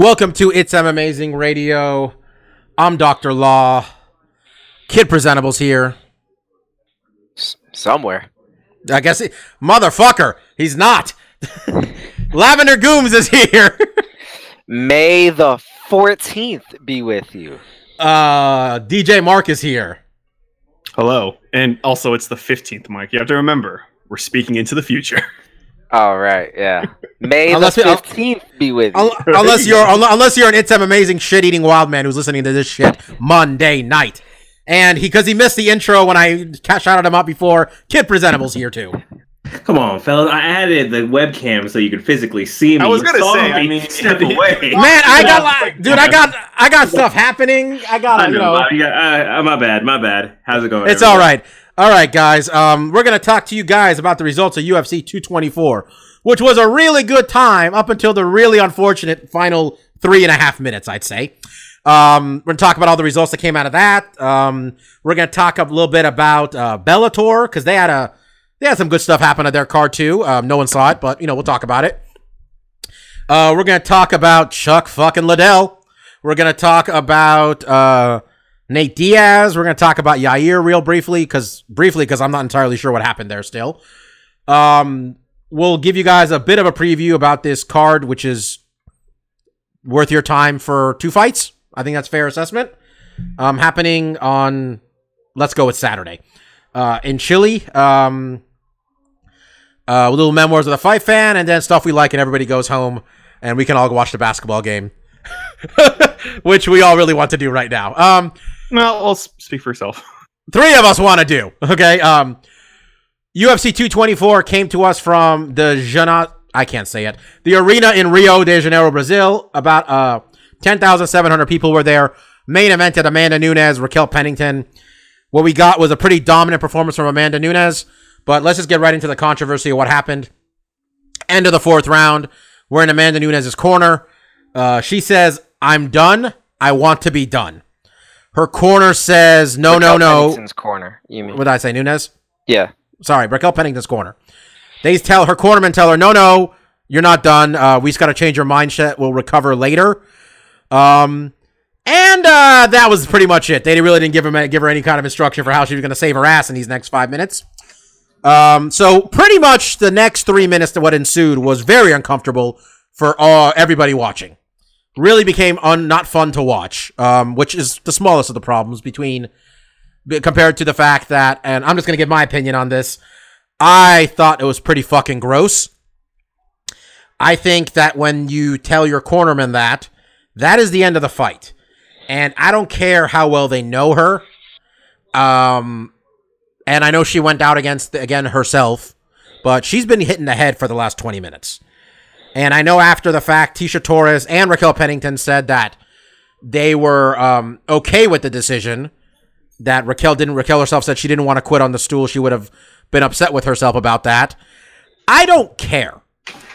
Welcome to It's M Amazing Radio. I'm Dr. Law. Kid Presentables here. Somewhere. I guess he, motherfucker, he's not. Lavender Gooms is here. May the 14th be with you. Uh, DJ Mark is here. Hello. And also, it's the 15th, Mike. You have to remember, we're speaking into the future. All right, yeah. May Unless the 15th be with you. Un- unless you're un- unless you're an It's M Amazing shit eating wild man who's listening to this shit Monday night. And he because he missed the intro when I ca- shouted him out before, Kid Presentables here too. Come on, fellas. I added the webcam so you could physically see me. I was gonna You say, I mean, step away. Man, I got li- dude, I got I got stuff happening. I got I you know, know. Bobby. Yeah, uh, my bad. My bad. How's it going? It's all right. All right, guys. Um, we're gonna talk to you guys about the results of UFC 224, which was a really good time up until the really unfortunate final three and a half minutes, I'd say. Um, we're gonna talk about all the results that came out of that. Um, we're gonna talk a little bit about uh, Bellator because they had a they had some good stuff happen at their card too. Um, no one saw it, but you know we'll talk about it. Uh, we're gonna talk about Chuck fucking Liddell. We're gonna talk about uh, Nate Diaz. We're gonna talk about Yair real briefly because briefly because I'm not entirely sure what happened there still. Um, we'll give you guys a bit of a preview about this card, which is worth your time for two fights. I think that's fair assessment. Um, happening on let's go with Saturday. Uh, in Chile. Um, uh, little memoirs of the fight fan, and then stuff we like, and everybody goes home, and we can all go watch the basketball game, which we all really want to do right now. Um, Well, I'll speak for yourself. three of us want to do. Okay. Um, UFC 224 came to us from the Jana. I can't say it. The arena in Rio de Janeiro, Brazil. About uh 10,700 people were there. Main event at Amanda Nunes, Raquel Pennington. What we got was a pretty dominant performance from Amanda Nunes. But let's just get right into the controversy of what happened. End of the fourth round. We're in Amanda Nunes' corner. Uh, she says, "I'm done. I want to be done." Her corner says, "No, no, Raquel no." Pennington's corner. You mean? What did I say, Nunes? yeah. Sorry, Raquel Pennington's corner. They tell her cornermen tell her, no, no, you're not done. Uh, we just got to change your mindset. We'll recover later. Um, and uh, that was pretty much it. They really didn't give him give her any kind of instruction for how she was going to save her ass in these next five minutes. Um, so pretty much the next three minutes to what ensued was very uncomfortable for uh, everybody watching. Really became un- not fun to watch, um, which is the smallest of the problems between compared to the fact that, and I'm just going to give my opinion on this. I thought it was pretty fucking gross. I think that when you tell your cornerman that, that is the end of the fight. And I don't care how well they know her. Um, and I know she went out against, again, herself, but she's been hitting the head for the last 20 minutes. And I know after the fact, Tecia Torres and Raquel Pennington said that they were um, okay with the decision that Raquel didn't. Raquel herself said she didn't want to quit on the stool. She would have been upset with herself about that. I don't care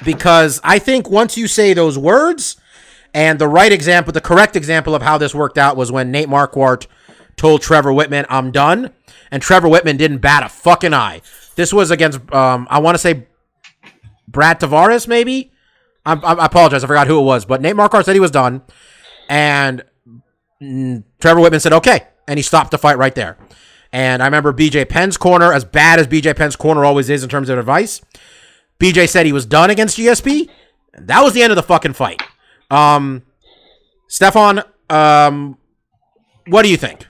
because I think once you say those words, and the right example, the correct example of how this worked out was when Nate Marquardt told Trevor Wittman, "I'm done," and Trevor Wittman didn't bat a fucking eye. This was against, um, I want to say, Brad Tavares, maybe. I, I, apologize, I forgot who it was, but Nate Marquardt said he was done, and Trevor Wittman said, "Okay," and he stopped the fight right there. And I remember BJ Penn's corner, as bad as BJ Penn's corner always is in terms of advice. BJ said he was done against GSP. That was the end of the fucking fight. Um, Stefan, um, what do you think?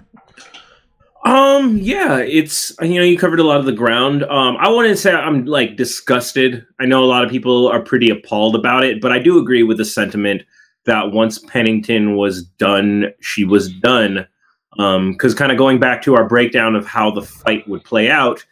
Um, yeah, it's you know you covered a lot of the ground. Um, I to say I'm like disgusted. I know a lot of people are pretty appalled about it, but I do agree with the sentiment that once Pennington was done, she was done. Um, because kind of going back to our breakdown of how the fight would play out,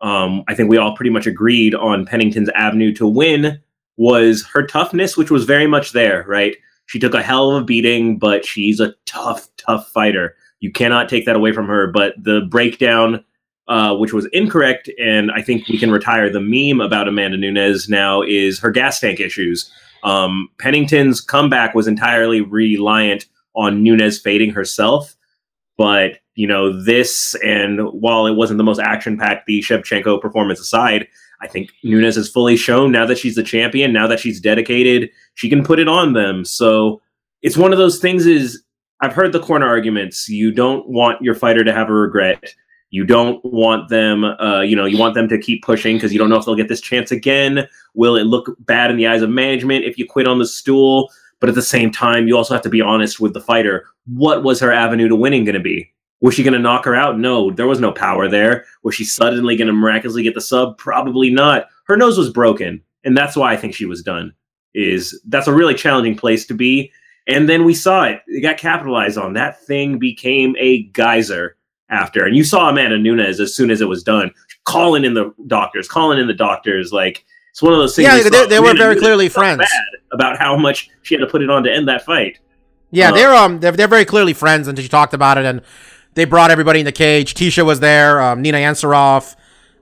um, I think we all pretty much agreed on Pennington's avenue to win was her toughness, which was very much there, right? She took a hell of a beating, but she's a tough, tough fighter. You cannot take that away from her. But the breakdown, uh, which was incorrect, and I think we can retire the meme about Amanda Nunes now, is her gas tank issues. Um, Pennington's comeback was entirely reliant on Nunes fading herself. But, you know, this, and while it wasn't the most action packed, the Shevchenko performance aside, I think Nunes has fully shown now that she's the champion, now that she's dedicated, she can put it on them. So it's one of those things is I've heard the corner arguments. You don't want your fighter to have a regret. You don't want them, uh, you know, you want them to keep pushing because you don't know if they'll get this chance again. Will it look bad in the eyes of management if you quit on the stool? But at the same time, you also have to be honest with the fighter. What was her avenue to winning going to be? Was she going to knock her out? No, there was no power there. Was she suddenly going to miraculously get the sub? Probably not. Her nose was broken, and that's why I think she was done. Is that's a really challenging place to be. And then we saw it. It got capitalized on. That thing became a geyser after. And you saw Amanda Nunes as soon as it was done, calling in the doctors, calling in the doctors. Like it's one of those things. Yeah, they, they were very Nunes clearly friends. bad about how much she had to put it on to end that fight. Yeah, Uh, they're um they're, they're very clearly friends, and she talked about it, and they brought everybody in the cage. Tecia was there, um, Nina Ansaroff,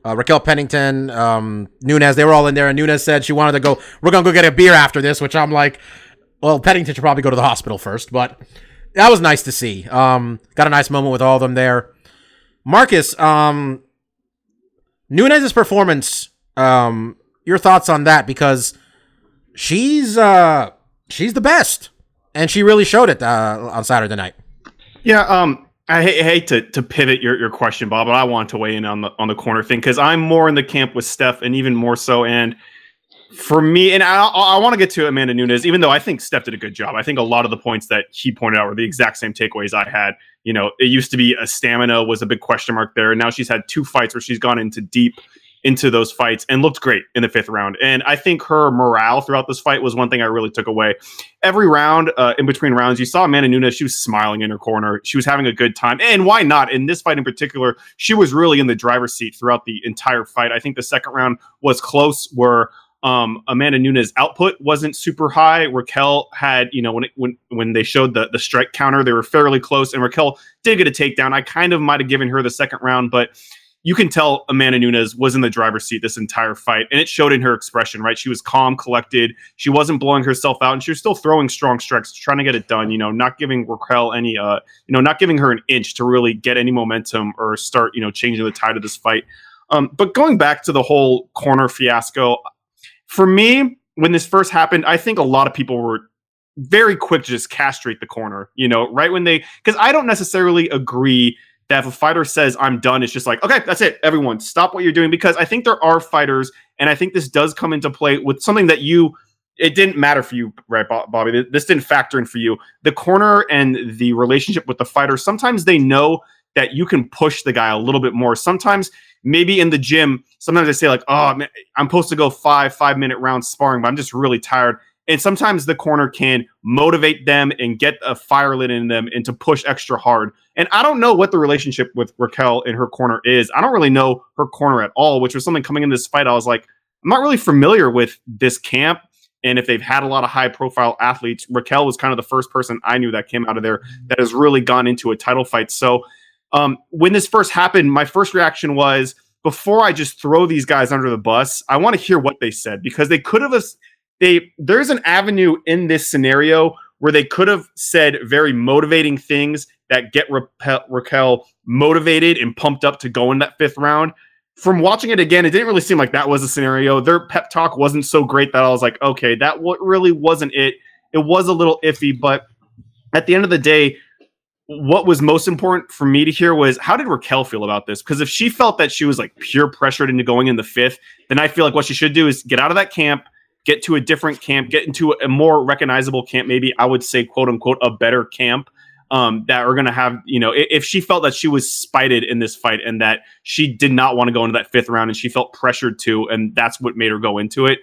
uh, Raquel Pennington, um, Nunes. They were all in there, and Nunes said she wanted to go. We're gonna go get a beer after this, which I'm like, well, Pennington should probably go to the hospital first, but that was nice to see. Um, got a nice moment with all of them there. Marcus, um, Nunes's performance. Um, your thoughts on that because she's uh she's the best and she really showed it uh, on Saturday night. Yeah, um, I hate, to to pivot your, your question, Bob, but I want to weigh in on the on the corner thing because I'm more in the camp with Steph, and even more so. And for me, and I, I want to get to Amanda Nunes, even though I think Steph did a good job. I think a lot of the points that he pointed out were the exact same takeaways I had. You know, it used to be a stamina was a big question mark there, and now she's had two fights where she's gone into deep into those fights and looked great in the fifth round. And I think her morale throughout this fight was one thing I really took away. Every round, uh, in between rounds, you saw Amanda Nunes. She was smiling in her corner. She was having a good time. And why not? In this fight in particular, she was really in the driver's seat throughout the entire fight. I think the second round was close, where um, Amanda Nunes' output wasn't super high. Raquel had, you know, when it, when when they showed the the strike counter, they were fairly close, and Raquel did get a takedown. I kind of might have given her the second round, but you can tell Amanda Nunes was in the driver's seat this entire fight, and it showed in her expression. Right, she was calm, collected. She wasn't blowing herself out, and she was still throwing strong strikes, trying to get it done. You know, not giving Raquel any, uh, you know, not giving her an inch to really get any momentum or start, you know, changing the tide of this fight. Um, but going back to the whole corner fiasco, for me, when this first happened, I think a lot of people were very quick to just castrate the corner. You know, right when they, because I don't necessarily agree that if a fighter says I'm done, it's just like, okay, that's it. Everyone, stop what you're doing. Because I think there are fighters, and I think this does come into play with something that you. It didn't matter for you, right, Bobby? This didn't factor in for you. The corner and the relationship with the fighter. Sometimes they know that you can push the guy a little bit more. Sometimes, maybe in the gym, sometimes they say like, "Oh, man, I'm supposed to go five five minute rounds sparring, but I'm just really tired." And sometimes the corner can motivate them and get a fire lit in them and to push extra hard. And I don't know what the relationship with Raquel in her corner is. I don't really know her corner at all, which was something coming in this fight. I was like, I'm not really familiar with this camp. And if they've had a lot of high profile athletes, Raquel was kind of the first person I knew that came out of there that has really gone into a title fight. So um, when this first happened, my first reaction was before I just throw these guys under the bus, I want to hear what they said because they could have they there's an avenue in this scenario where they could have said very motivating things that get Raquel, Raquel motivated and pumped up to go in that fifth round. From watching it again, it didn't really seem like that was a scenario. Their pep talk wasn't so great that I was like, okay, that w- really wasn't it. It was a little iffy, but at the end of the day, what was most important for me to hear was how did Raquel feel about this? Because if she felt that she was like pure pressured into going in the fifth, then I feel like what she should do is get out of that camp, get to a different camp, get into a more recognizable camp, maybe I would say, quote unquote, a better camp um, that are going to have, you know, if she felt that she was spited in this fight and that she did not want to go into that fifth round and she felt pressured to, and that's what made her go into it.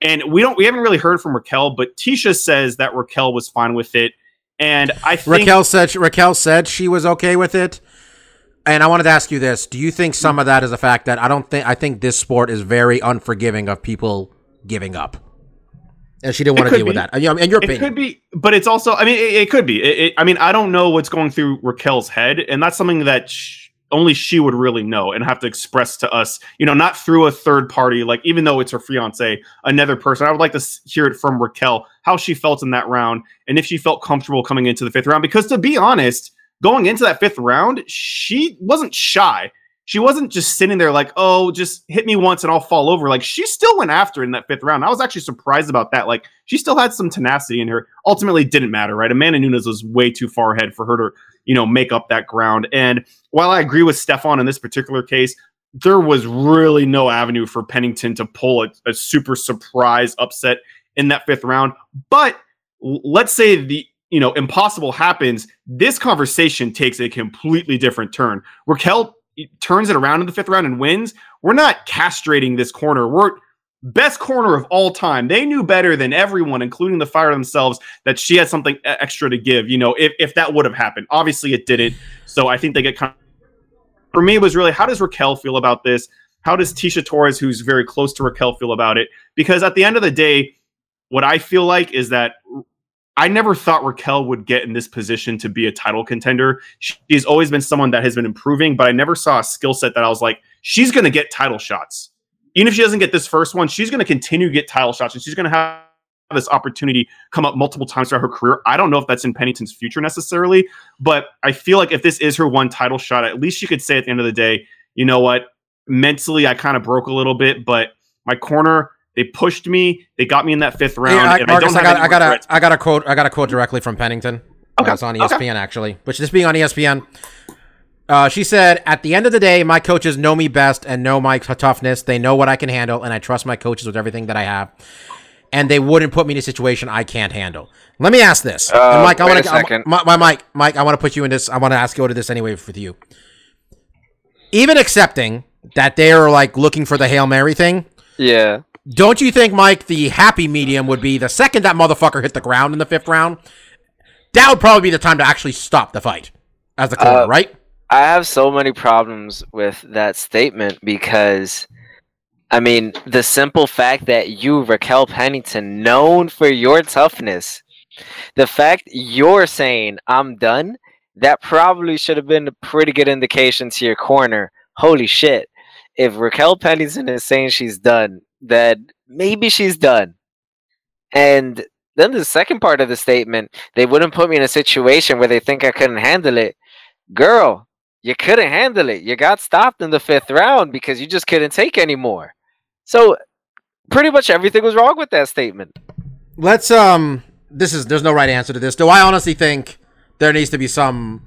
And we don't, we haven't really heard from Raquel, but Tecia says that Raquel was fine with it. And I think Raquel said Raquel said she was okay with it. And I wanted to ask you this: Do you think some of that is the fact that I don't think I think this sport is very unforgiving of people giving up? and she didn't want to deal with that. Mean, in your It opinion, it could be, but it's also. I mean, it, it could be. It, I mean, I don't know what's going through Raquel's head, and that's something that sh- only she would really know and have to express to us. You know, not through a third party. Like even though it's her fiance, another person. I would like to hear it from Raquel how she felt in that round, and if she felt comfortable coming into the fifth round. Because to be honest, going into that fifth round, she wasn't shy. She wasn't just sitting there like, oh, just hit me once and I'll fall over. Like she still went after in that fifth round. I was actually surprised about that. Like she still had some tenacity in her. Ultimately, didn't matter, right? Amanda Nunes was way too far ahead for her to, you know, make up that ground. And while I agree with Stefan in this particular case, there was really no avenue for Pennington to pull a, a super surprise upset in that fifth round. But let's say the you know impossible happens. This conversation takes a completely different turn. Raquel turns it around in the fifth round and wins. We're not castrating this corner. We're best corner of all time. They knew better than everyone, including the fire themselves, that she had something extra to give. You know, if if that would have happened, obviously it didn't. So I think they get kind. Of, for me, it was really how does Raquel feel about this? How does Tecia Torres, who's very close to Raquel, feel about it? Because at the end of the day, what I feel like is that I never thought Raquel would get in this position to be a title contender. She's always been someone that has been improving, but I never saw a skill set that I was like, she's going to get title shots. Even if she doesn't get this first one, she's going to continue to get title shots and she's going to have this opportunity come up multiple times throughout her career. I don't know if that's in Pennington's future necessarily, but I feel like if this is her one title shot, at least she could say at the end of the day, you know what? Mentally, I kind of broke a little bit, but my corner, they pushed me. They got me in that fifth round. Yeah, I, and Marcus, I I, got, I got a, got a quote, I got a quote directly from Pennington. Okay, it's on okay. ESPN actually, which this being on ESPN. Uh, she said, "At the end of the day, my coaches know me best and know my toughness. They know what I can handle, and I trust my coaches with everything that I have. And they wouldn't put me in a situation I can't handle. Let me ask this, Uh, and Mike. I want to, my, my Mike, Mike. I want to put you in this. I want to ask you to this anyway with you. Even accepting that they are like looking for the hail mary thing, Yeah. don't you think, Mike, the happy medium would be the second that motherfucker hit the ground in the fifth round? That would probably be the time to actually stop the fight as the corner, Uh, right? I have so many problems with that statement because, I mean, the simple fact that you, Raquel Pennington, known for your toughness, the fact you're saying, I'm done, that probably should have been a pretty good indication to your corner. Holy shit. If Raquel Pennington is saying she's done, then maybe she's done. And then the second part of the statement, they wouldn't put me in a situation where they think I couldn't handle it. Girl, you couldn't handle it. You got stopped in the fifth round because you just couldn't take anymore. So pretty much everything was wrong with that statement. Let's um. This is there's no right answer to this. Do I honestly think there needs to be some?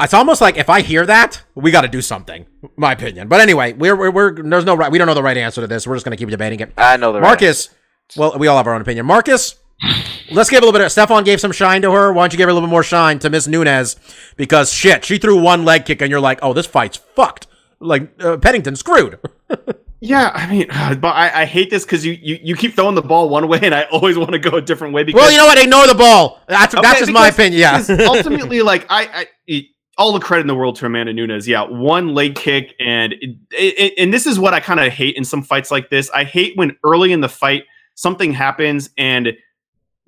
It's almost like if I hear that, we got to do something. My opinion, but anyway, we're, we're we're there's no right. We don't know the right answer to this. We're just gonna keep debating it. I know the right Marcus, well, we all have our own opinion. Marcus, let's give a little bit of. Stefan gave some shine to her. Why don't you give her a little bit more shine to Miss Nunes? Because shit, she threw one leg kick, and you're like, oh, this fight's fucked. Like uh, Pennington screwed. Yeah, I mean, but I, I hate this because you, you you keep throwing the ball one way, and I always want to go a different way. Because well, you know what? Ignore the ball. That's that's Okay, just my opinion. Yeah. ultimately, like I, I, all the credit in the world to Amanda Nunes. Yeah, one leg kick, and it, it, and this is what I kind of hate in some fights like this. I hate when early in the fight something happens and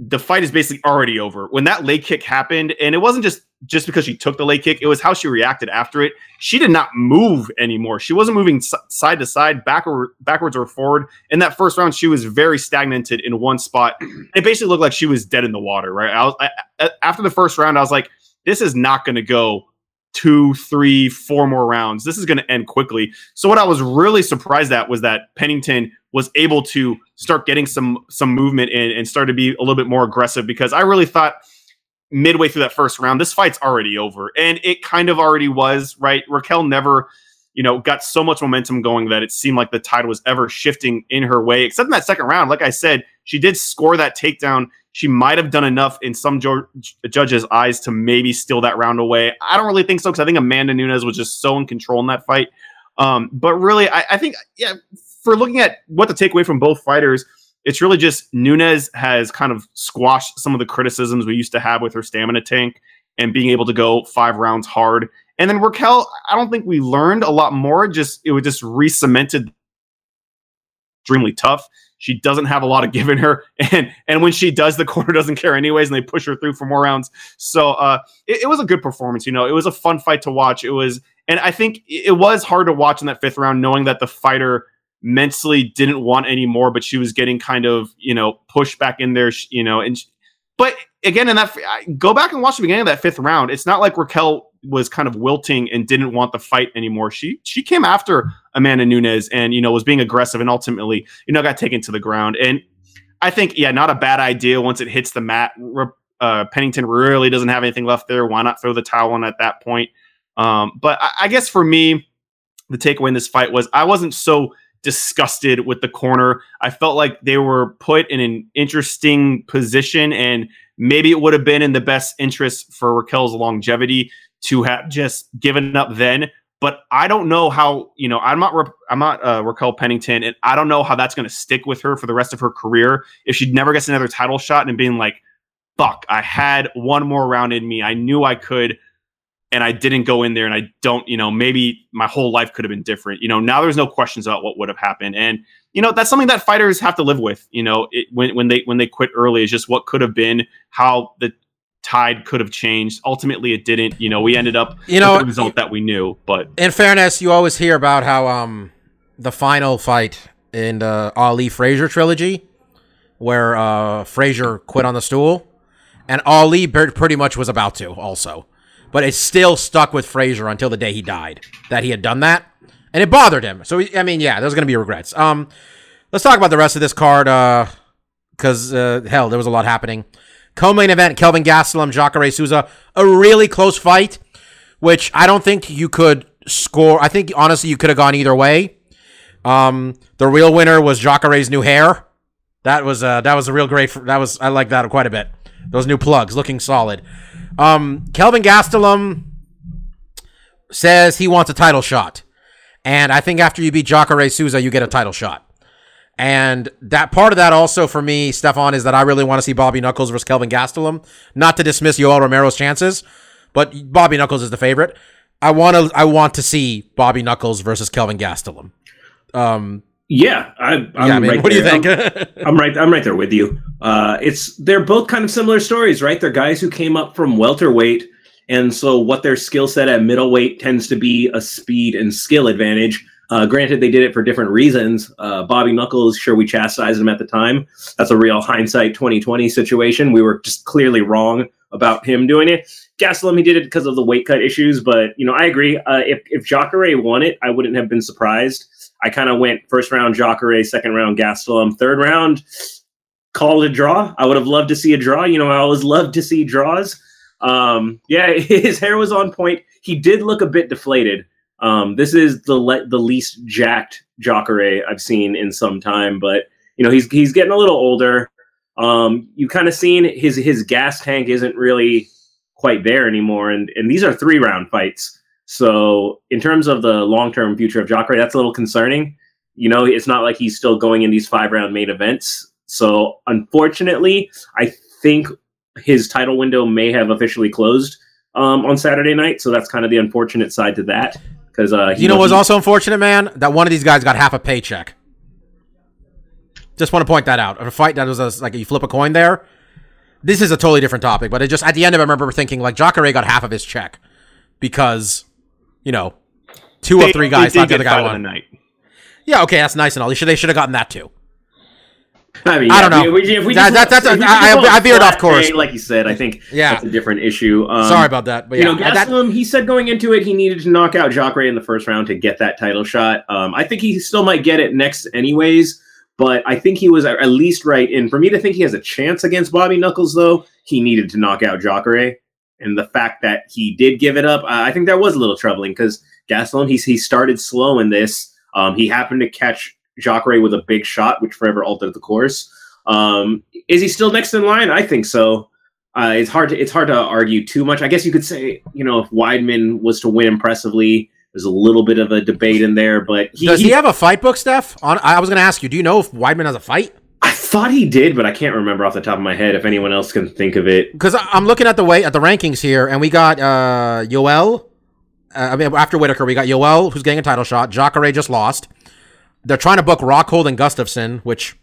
the fight is basically already over. When that leg kick happened, and it wasn't just just because she took the leg kick, it was how she reacted after it. She did not move anymore. She wasn't moving side to side, backward, backwards or forward. In that first round, she was very stagnated in one spot. It basically looked like she was dead in the water. Right? I was, I- after the first round, I was like, this is not going to go two, three, four more rounds. This is going to end quickly. So what I was really surprised at was that Pennington was able to start getting some some movement in and start to be a little bit more aggressive because I really thought midway through that first round this fight's already over and it kind of already was right Raquel never you know got so much momentum going that it seemed like the tide was ever shifting in her way except in that second round like I said she did score that takedown she might have done enough in some jo- judges eyes to maybe steal that round away I don't really think so because I think Amanda Nunes was just so in control in that fight um, but really I, I think yeah for looking at what to take away from both fighters, it's really just Nunes has kind of squashed some of the criticisms we used to have with her stamina tank and being able to go five rounds hard. And then Raquel, I don't think we learned a lot more. Just it was just re-cemented extremely tough. She doesn't have a lot of give in her, and and when she does, the corner doesn't care anyways, and they push her through for more rounds. So uh, it, it was a good performance. You know, it was a fun fight to watch. It was, and I think it was hard to watch in that fifth round, knowing that the fighter mentally didn't want any more, but she was getting kind of you know pushed back in there. You know, and sh- but again, in that go back and watch the beginning of that fifth round. It's not like Raquel was kind of wilting and didn't want the fight anymore. She she came after Amanda Nunes and you know was being aggressive and ultimately you know got taken to the ground. And I think yeah, not a bad idea once it hits the mat. Uh, Pennington really doesn't have anything left there. Why not throw the towel in at that point? Um, but I, I guess for me, the takeaway in this fight was I wasn't so disgusted with the corner. I felt like they were put in an interesting position, and maybe it would have been in the best interest for Raquel's longevity to have just given up then. But I don't know how you know. I'm not. I'm not uh, Raquel Pennington, and I don't know how that's going to stick with her for the rest of her career if she never gets another title shot and being like, "Fuck, I had one more round in me. I knew I could." and I didn't go in there and I don't, you know, maybe my whole life could have been different. You know, now there's no questions about what would have happened. And, you know, that's something that fighters have to live with, you know, it, when, when they, when they quit early is just what could have been, how the tide could have changed. Ultimately it didn't, you know, we ended up You know, with the result that we knew, but in fairness, you always hear about how um the final fight in the Ali Frazier trilogy, where uh Frazier quit on the stool, and Ali pretty much was about to also, but it still stuck with Frazier until the day he died that he had done that, and it bothered him. So I mean, yeah, there's gonna be regrets. Um, let's talk about the rest of this card, uh, because uh, hell, there was a lot happening. Co-main event: Kelvin Gastelum, Jacare Souza, a really close fight which I don't think you could score. I think honestly you could have gone either way. Um, the real winner was Jacare's new hair. That was uh, that was a real great. That was I like that quite a bit. Those new plugs looking solid. Um, Kelvin Gastelum says he wants a title shot, and I think after you beat Jacare Souza, you get a title shot. And that part of that also for me, Stefan, is that I really want to see Bobby Knuckles versus Kelvin Gastelum. Not to dismiss Yoel Romero's chances, but Bobby Knuckles is the favorite. I want to I want to see Bobby Knuckles versus Kelvin Gastelum. Um, Yeah, I, I'm yeah, I mean, right what do you think? I'm, I'm right. I'm right there with you. Uh, it's they're both kind of similar stories, right? They're guys who came up from welterweight, and so what their skill set at middleweight tends to be a speed and skill advantage. Uh, granted, they did it for different reasons. Uh, Bobby Knuckles, sure, we chastised him at the time. That's a real hindsight 2020 situation. We were just clearly wrong about him doing it. Gastelum, he did it because of the weight cut issues, but you know, I agree. Uh, if if Jacare won it, I wouldn't have been surprised. I kind of went first round Jacare, second round Gastelum, third round called a draw. I would have loved to see a draw. You know, I always love to see draws. Um, yeah, his hair was on point. He did look a bit deflated. Um, this is the le- the least jacked Jacare I've seen in some time, but you know he's he's getting a little older. Um, you kind of seen his his gas tank isn't really quite there anymore, and and these are three round fights. So in terms of the long term future of Jacare, that's a little concerning. You know, it's not like he's still going in these five round main events. So unfortunately, I think his title window may have officially closed um, on Saturday night. So that's kind of the unfortunate side to that. Because uh, you know what's he- also unfortunate, man? That one of these guys got half a paycheck. Just want to point that out. A fight that was a, like you flip a coin there. This is a totally different topic, but it just at the end of it, I remember thinking like Jacare got half of his check because, you know, two they, or three guys they thought the other guy fight of the won. night. Yeah, okay, that's nice and all. They should they should have gotten that too. I, mean, I don't know. If we, if we That- just- that- that's- if we I- I- veered off course. pay, like you said. I think Yeah. that's a different issue. Um, Sorry about that, but you yeah, know, that- he said going into it, he needed to knock out Jacare in the first round to get that title shot. Um, I think he still might get it next, anyways. But I think he was at least right. And for me to think he has a chance against Bobby Knuckles, though, he needed to knock out Jacare. And the fact that he did give it up, I think that was a little troubling because Gastelum, he, he started slow in this. Um, he happened to catch Jacare with a big shot, which forever altered the course. Um, is he still next in line? I think so. Uh, it's hard to it's hard to argue too much. I guess you could say you know if Weidman was to win impressively, there's a little bit of a debate in there. But he, Does he, he- have a fight book, Steph? On, I was going to ask you. Do you know if Weidman has a fight? I thought he did, but I can't remember off the top of my head. If anyone else can think of it, Because I'm looking at the way at the rankings here, and we got uh, Yoel. Uh, I mean, after Whittaker, we got Yoel, who's getting a title shot. Jacare just lost. They're trying to book Rockhold and Gustafsson, which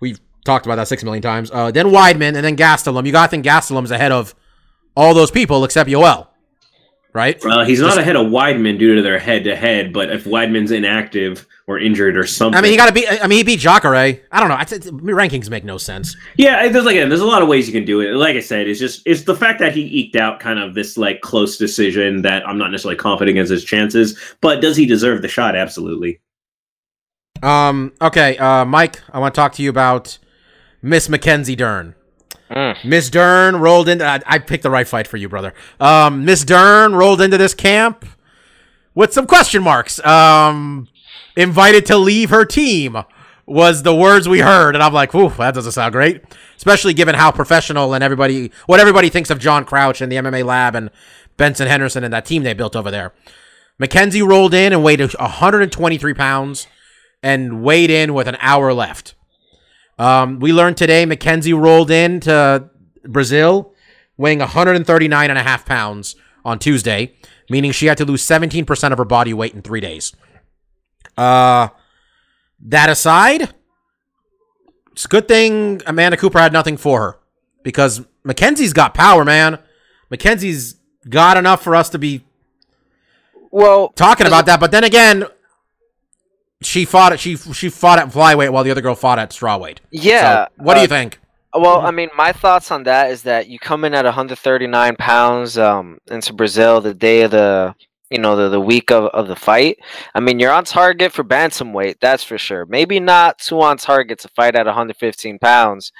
we've talked about that six million times. Uh, then Weidman and then Gastelum. You got to think Gastelum's ahead of all those people except Yoel, right? Well, he's not ahead of Weidman due to their head to head, but if Weidman's inactive or injured or something, I mean, he got to be. I mean, he beat Jacare. I don't know. Rankings make no sense. Yeah, there's like there's a lot of ways you can do it. Like I said, it's just it's the fact that he eked out kind of this like close decision that I'm not necessarily confident against his chances. But does he deserve the shot? Absolutely. Um. Okay. Uh, Mike, I want to talk to you about Miss Mackenzie Dern. Mm. Miss Dern rolled into. I, I picked the right fight for you, brother. Um, Miss Dern rolled into this camp with some question marks. Um, invited to leave her team was the words we heard, and I'm like, "Ooh, that doesn't sound great." Especially given how professional and everybody, what everybody thinks of John Crouch and the MMA Lab and Benson Henderson and that team they built over there. Mackenzie rolled in and weighed 123 pounds and weighed in with an hour left. Um, we learned today Mackenzie rolled in to Brazil weighing 139 and a half pounds on Tuesday, meaning she had to lose 17% of her body weight in three days. Uh, that aside, it's a good thing Amanda Cooper had nothing for her because Mackenzie's got power, man. Mackenzie's got enough for us to be Well, talking about that. But then again, she fought at she she fought at flyweight while the other girl fought at strawweight. yeah. So, what do uh, you think? Well, I mean, my thoughts on that is that you come in at 139 pounds um, into Brazil the day of the, you know, the, the week of, of the fight. I mean, you're on target for bantamweight, that's for sure. Maybe not too on target to fight at 115 pounds.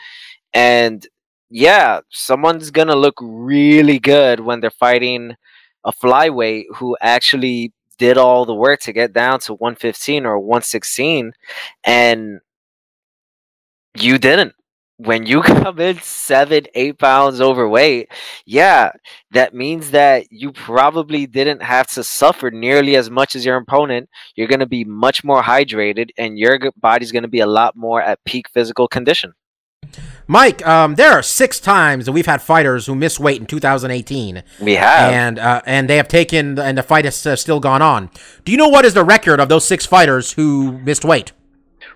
And yeah, someone's going to look really good when they're fighting a flyweight who actually did all the work to get down to 115 or 116. And you didn't when you come in seven, eight pounds overweight, yeah, that means that you probably didn't have to suffer nearly as much as your opponent. You're going to be much more hydrated, and your body's going to be a lot more at peak physical condition. Mike, um, there are six times that we've had fighters who missed weight in 2018, We have. and uh, and they have taken and the fight has uh, still gone on. Do you know what is the record of those six fighters who missed weight?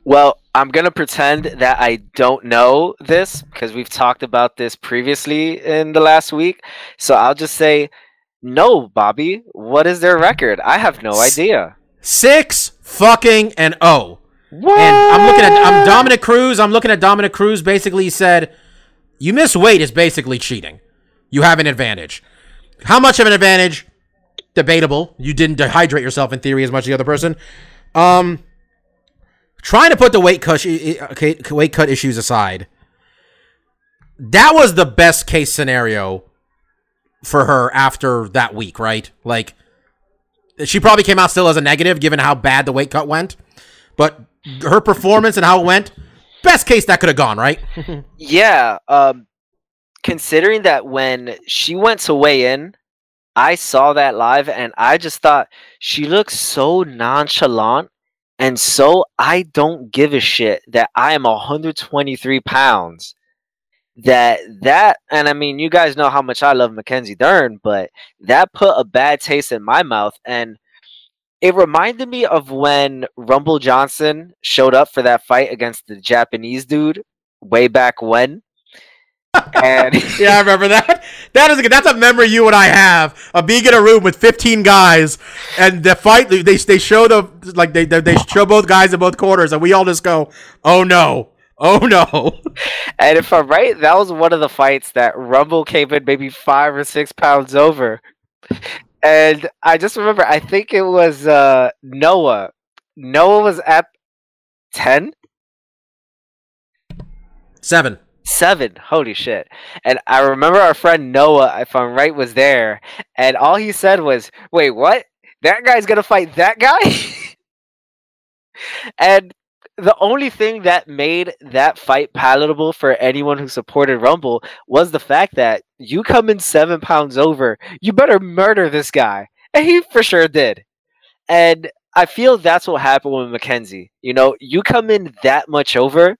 Well, I'm going to pretend that I don't know this because we've talked about this previously in the last week. So I'll just say, no, Bobby. What is their record? I have no idea. Six fucking and oh. What? And I'm looking at I'm Dominick Cruz. I'm looking at Dominick Cruz. Basically said, "You miss weight is basically cheating. You have an advantage. How much of an advantage? Debatable. You didn't dehydrate yourself in theory as much as the other person. Um, trying to put the weight cut okay, weight cut issues aside. That was the best case scenario for her after that week, right? Like, she probably came out still as a negative given how bad the weight cut went. But her performance and how it went, best case that could have gone, right? Yeah, um, considering that when she went to weigh in, I saw that live and I just thought she looks so nonchalant and so I don't give a shit that I am 123 pounds. That that and I mean you guys know how much I love Mackenzie Dern, but that put a bad taste in my mouth and it reminded me of when Rumble Johnson showed up for that fight against the Japanese dude way back when. and yeah, I remember that. That is a, that's a memory you and I have of being in a room with 15 guys and the fight. They they show the like they they, they show both guys in both corners and we all just go, oh no, oh no. and if I'm right, that was one of the fights that Rumble came in maybe five or six pounds over. And I just remember, I think it was uh, Noah. Noah was at 10? Seven. Seven. Holy shit. And I remember our friend Noah, if I'm right, was there. And all he said was, wait, what? That guy's going to fight that guy? and the only thing that made that fight palatable for anyone who supported Rumble was the fact that you come in seven pounds over, you better murder this guy. And he for sure did. And I feel that's what happened with Mackenzie. You know, you come in that much over,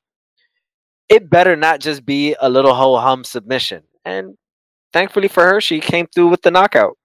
it better not just be a little ho hum submission. And thankfully for her, she came through with the knockout.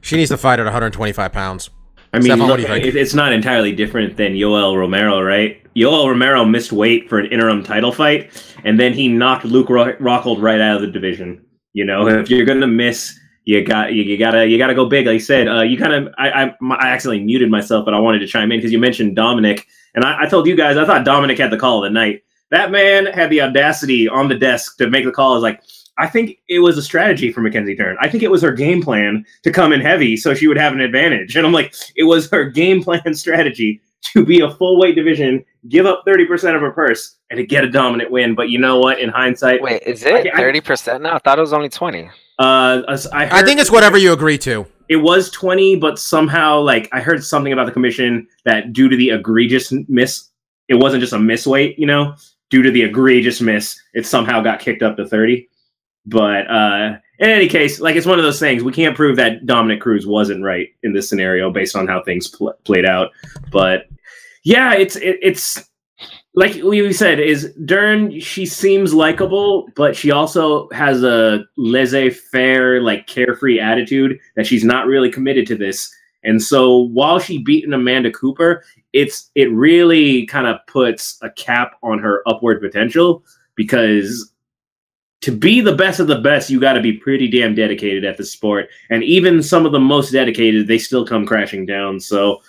She needs to fight at 125 pounds. I mean, look, do you think? it, it's not entirely different than Yoel Romero, right? Yoel Romero missed weight for an interim title fight, and then he knocked Luke Ro- Rockhold right out of the division. You know, if you're gonna miss, you got you, you gotta you gotta go big. Like I said, uh, you kind of I, I I accidentally muted myself, but I wanted to chime in because you mentioned Dominick, and I, I told you guys I thought Dominick had the call of the night. That man had the audacity on the desk to make the call. I was like, I think it was a strategy for Mackenzie Dern. I think it was her game plan to come in heavy so she would have an advantage. And I'm like, it was her game plan strategy to be a full weight division, give up 30% of her purse, and to get a dominant win. But you know what? In hindsight, Wait, is it I- I- thirty percent now? I thought it was only twenty. uh, as I, I think it's whatever you agree to. It was 20, but somehow, like, I heard something about the commission that due to the egregious miss, it wasn't just a miss weight, you know? Due to the egregious miss, it somehow got kicked up to 30. But uh, in any case, like, it's one of those things. We can't prove that Dominick Cruz wasn't right in this scenario based on how things pl- played out. But yeah, it's it, it's like we said, is Dern. She seems likable, but she also has a laissez-faire, like carefree attitude that she's not really committed to this. And so, while she beaten Amanda Cooper, it's it really kind of puts a cap on her upward potential because to be the best of the best, you got to be pretty damn dedicated at the sport. And even some of the most dedicated, they still come crashing down. So,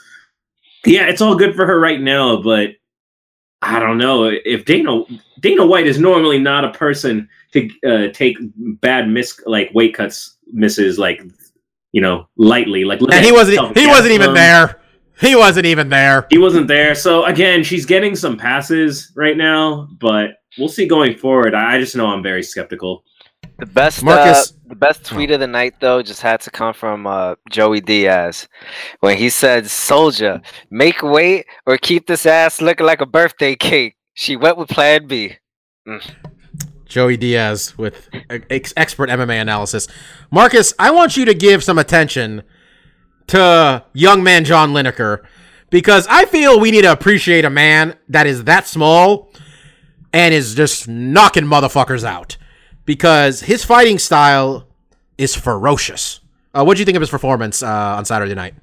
yeah, it's all good for her right now, but I don't know if Dana Dana White is normally not a person to uh, take bad miss like weight cuts misses like you know lightly. Like And he wasn't. He wasn't even Gastelum. there. He wasn't even there. He wasn't there. So again, she's getting some passes right now, but we'll see going forward. I I just know I'm very skeptical. The best, Marcus- uh, the best tweet of the night though, just had to come from uh, Joey Diaz when he said, "Soldier, make weight or keep this ass looking like a birthday cake." She went with Plan B. Joey Diaz with ex- expert MMA analysis. Marcus, I want you to give some attention to young man John Lineker because I feel we need to appreciate a man that is that small and is just knocking motherfuckers out because his fighting style is ferocious. Uh, what do you think of his performance uh, on Saturday night?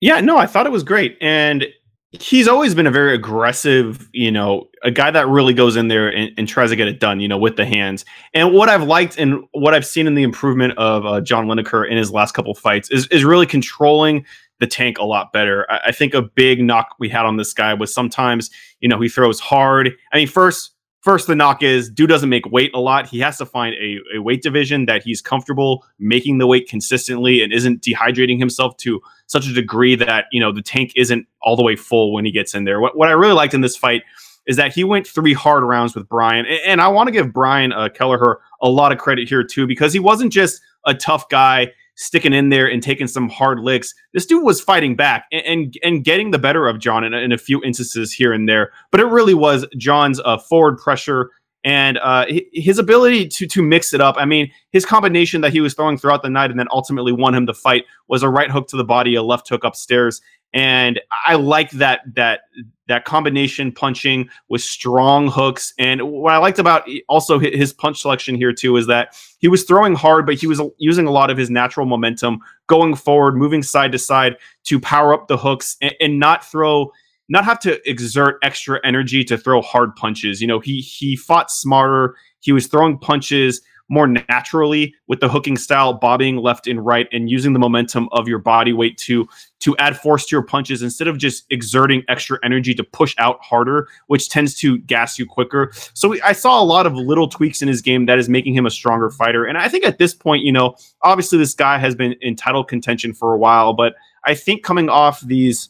Yeah, no, I thought it was great. And he's always been a very aggressive, you know, a guy that really goes in there and, and tries to get it done, you know, with the hands. And what I've liked and what I've seen in the improvement of uh, John Lineker in his last couple fights is, is really controlling the tank a lot better. I, I think a big knock we had on this guy was sometimes, you know, he throws hard. I mean, first, First, the knock is dude doesn't make weight a lot. He has to find a, a weight division that he's comfortable making the weight consistently and isn't dehydrating himself to such a degree that you know the tank isn't all the way full when he gets in there. What, what I really liked in this fight is that he went three hard rounds with Brian, and, and I want to give Brian uh, Kelleher a lot of credit here too because he wasn't just a tough guy sticking in there and taking some hard licks. This dude was fighting back and and, and getting the better of John in, a- in a few instances here and there. But it really was John's uh, forward pressure and uh, his ability to to mix it up. I mean, his combination that he was throwing throughout the night and then ultimately won him the fight was a right hook to the body, a left hook upstairs, and I like that that that combination punching with strong hooks. And what I liked about also his punch selection here too is that he was throwing hard, but he was using a lot of his natural momentum, going forward, moving side to side to power up the hooks and, and not throw not have to exert extra energy to throw hard punches. You know, he he fought smarter. He was throwing punches more naturally with the hooking style, bobbing left and right, and using the momentum of your body weight to to add force to your punches instead of just exerting extra energy to push out harder, which tends to gas you quicker. So we, I saw a lot of little tweaks in his game that is making him a stronger fighter. And I think at this point, you know, obviously this guy has been in title contention for a while, but I think coming off these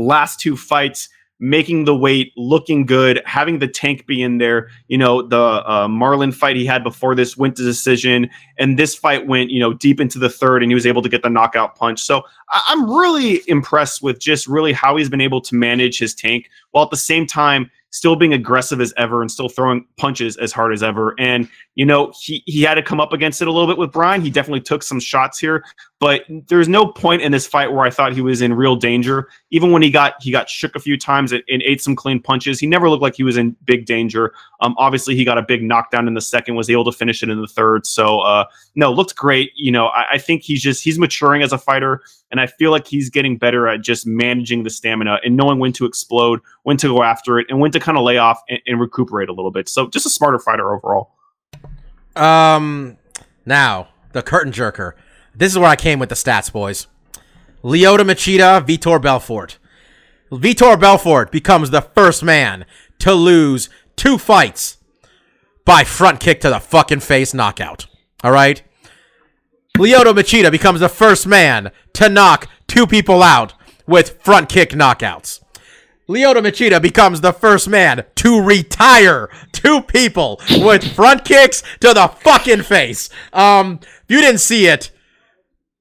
last two fights making the weight looking good having the tank be in there. You know the uh, Marlon fight he had before this went to decision and this fight went you know deep into the third and he was able to get the knockout punch. So I- i'm really impressed with just really how he's been able to manage his tank while at the same time still being aggressive as ever and still throwing punches as hard as ever and you know he, he had to come up against it a little bit with brian he definitely took some shots here but there's no point in this fight where I thought he was in real danger. Even when he got he got shook a few times and, and ate some clean punches, he never looked like he was in big danger. Um, obviously he got a big knockdown in the second, was able to finish it in the third. So uh, no, looked great. You know, I, I think he's just he's maturing as a fighter, and I feel like he's getting better at just managing the stamina and knowing when to explode, when to go after it, and when to kind of lay off and, and recuperate a little bit. So just a smarter fighter overall. Um, now the curtain jerker. This is where I came with the stats, boys. Lyoto Machida, Vitor Belfort. Vitor Belfort becomes the first man to lose two fights by front kick to the fucking face knockout. All right. Lyoto Machida becomes the first man to knock two people out with front kick knockouts. Lyoto Machida becomes the first man to retire two people with front kicks to the fucking face. Um, if you didn't see it,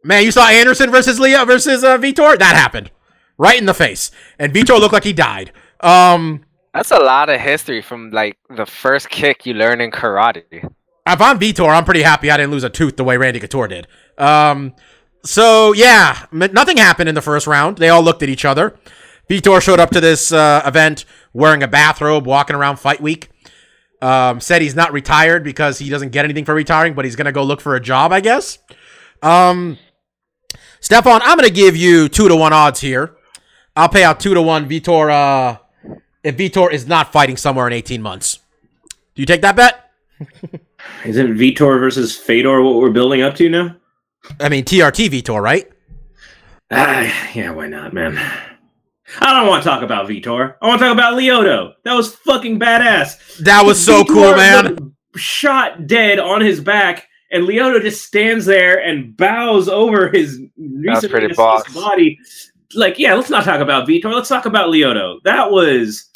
man, you saw Anderson versus Leo versus uh, Vitor. That happened right in the face, and Vitor looked like he died. Um, That's a lot of history from like the first kick you learn in karate. If I'm Vitor, I'm pretty happy I didn't lose a tooth the way Randy Couture did. Um, so yeah, nothing happened in the first round. They all looked at each other. Vitor showed up to this uh, event wearing a bathrobe, walking around fight week. Um, said he's not retired because he doesn't get anything for retiring, but he's gonna go look for a job, I guess. Um, Stefan, I'm gonna give you two to one odds here. I'll pay out two to one Vitor uh, if Vitor is not fighting somewhere in 18 months. Do you take that bet? Isn't Vitor versus Fedor what we're building up to now? I mean, TRT Vitor, right? Ah, yeah, why not, man? I don't want to talk about Vitor. I want to talk about Lyoto. That was fucking badass. That was so Vitor cool, man. Shot dead on his back, and Lyoto just stands there and bows over his recently pretty boss. body. Like, yeah, let's not talk about Vitor. Let's talk about Lyoto. That was,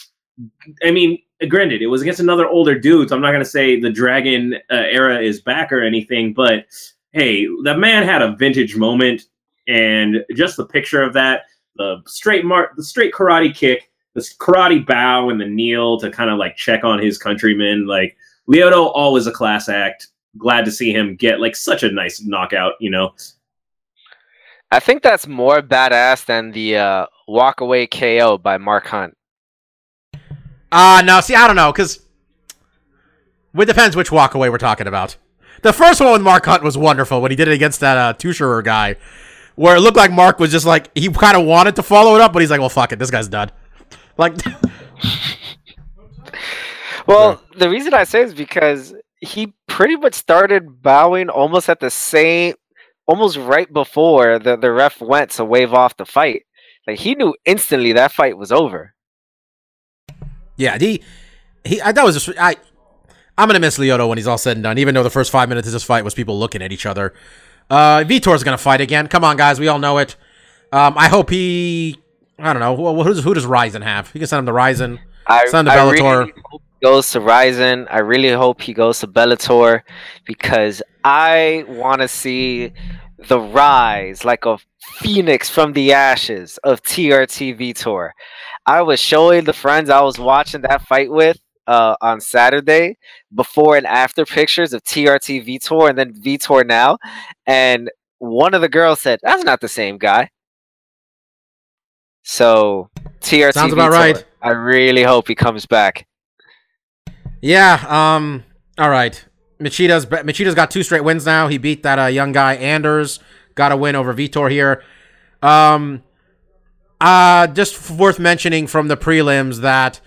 I mean, granted, it was against another older dude. So I'm not gonna say the Dragon uh, era is back or anything, but hey, the man had a vintage moment, and just the picture of that, the straight mark, the straight karate kick, the karate bow, and the kneel to kind of like check on his countrymen. Like Lyoto, always a class act. Glad to see him get like such a nice knockout. You know, I think that's more badass than the uh, walk away KO by Mark Hunt. Uh no, see, I don't know, because it depends which walkaway we're talking about. The first one with Mark Hunt was wonderful when he did it against that uh, Tuchscherer guy, where it looked like Mark was just like he kind of wanted to follow it up, but he's like, "Well, fuck it, this guy's done." Like, Well, the reason I say is because he pretty much started bowing almost at the same, almost right before the, the ref went to wave off the fight. Like he knew instantly that fight was over. Yeah, he he I, that was just I. I'm gonna miss Lyoto when he's all said and done. Even though the first five minutes of this fight was people looking at each other. Uh, Vitor's gonna fight again. Come on, guys, we all know it. Um, I hope he. I don't know. Who, who does who does Rizin have? He can send him to Rizin. I, Send him to I Bellator. really hope he goes to Rizin. I really hope he goes to Bellator because I want to see the rise like a phoenix from the ashes of TRT Vitor. I was showing the friends I was watching that fight with uh, on Saturday before and after pictures of TRT Vitor and then Vitor now, and one of the girls said, "That's not the same guy." So TRT Sounds about right. I really hope he comes back. Yeah. Um. All right. Machida's Machida's got two straight wins now. He beat that uh, young guy Anders. Got a win over Vitor here. Um. Uh. Just worth mentioning from the prelims that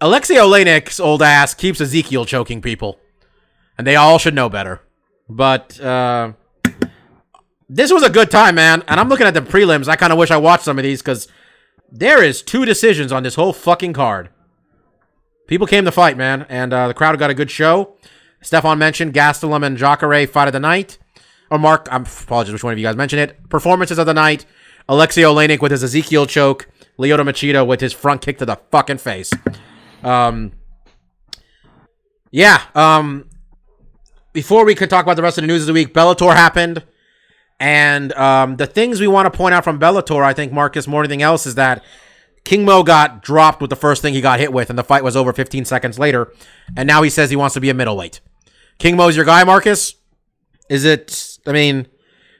Alexei Oleinik's old ass keeps Ezekiel choking people, and they all should know better. But uh, this was a good time, man. And I'm looking at the prelims. I kind of wish I watched some of these because there is two decisions on this whole fucking card. People came to fight, man, and uh, the crowd got a good show. Stefan mentioned Gastelum and Jacare fight of the night. Or Mark, I'm apologize which one of you guys mentioned it. Performances of the night. Alexei Oleinik with his Ezekiel choke. Lyoto Machida with his front kick to the fucking face. Um, yeah. Um, before we could talk about the rest of the news of the week, Bellator happened. And um, the things we want to point out from Bellator, I think, Marcus, more than anything else, is that King Mo got dropped with the first thing he got hit with, and the fight was over 15 seconds later. And now he says he wants to be a middleweight. King Mo's your guy, Marcus? Is it, I mean,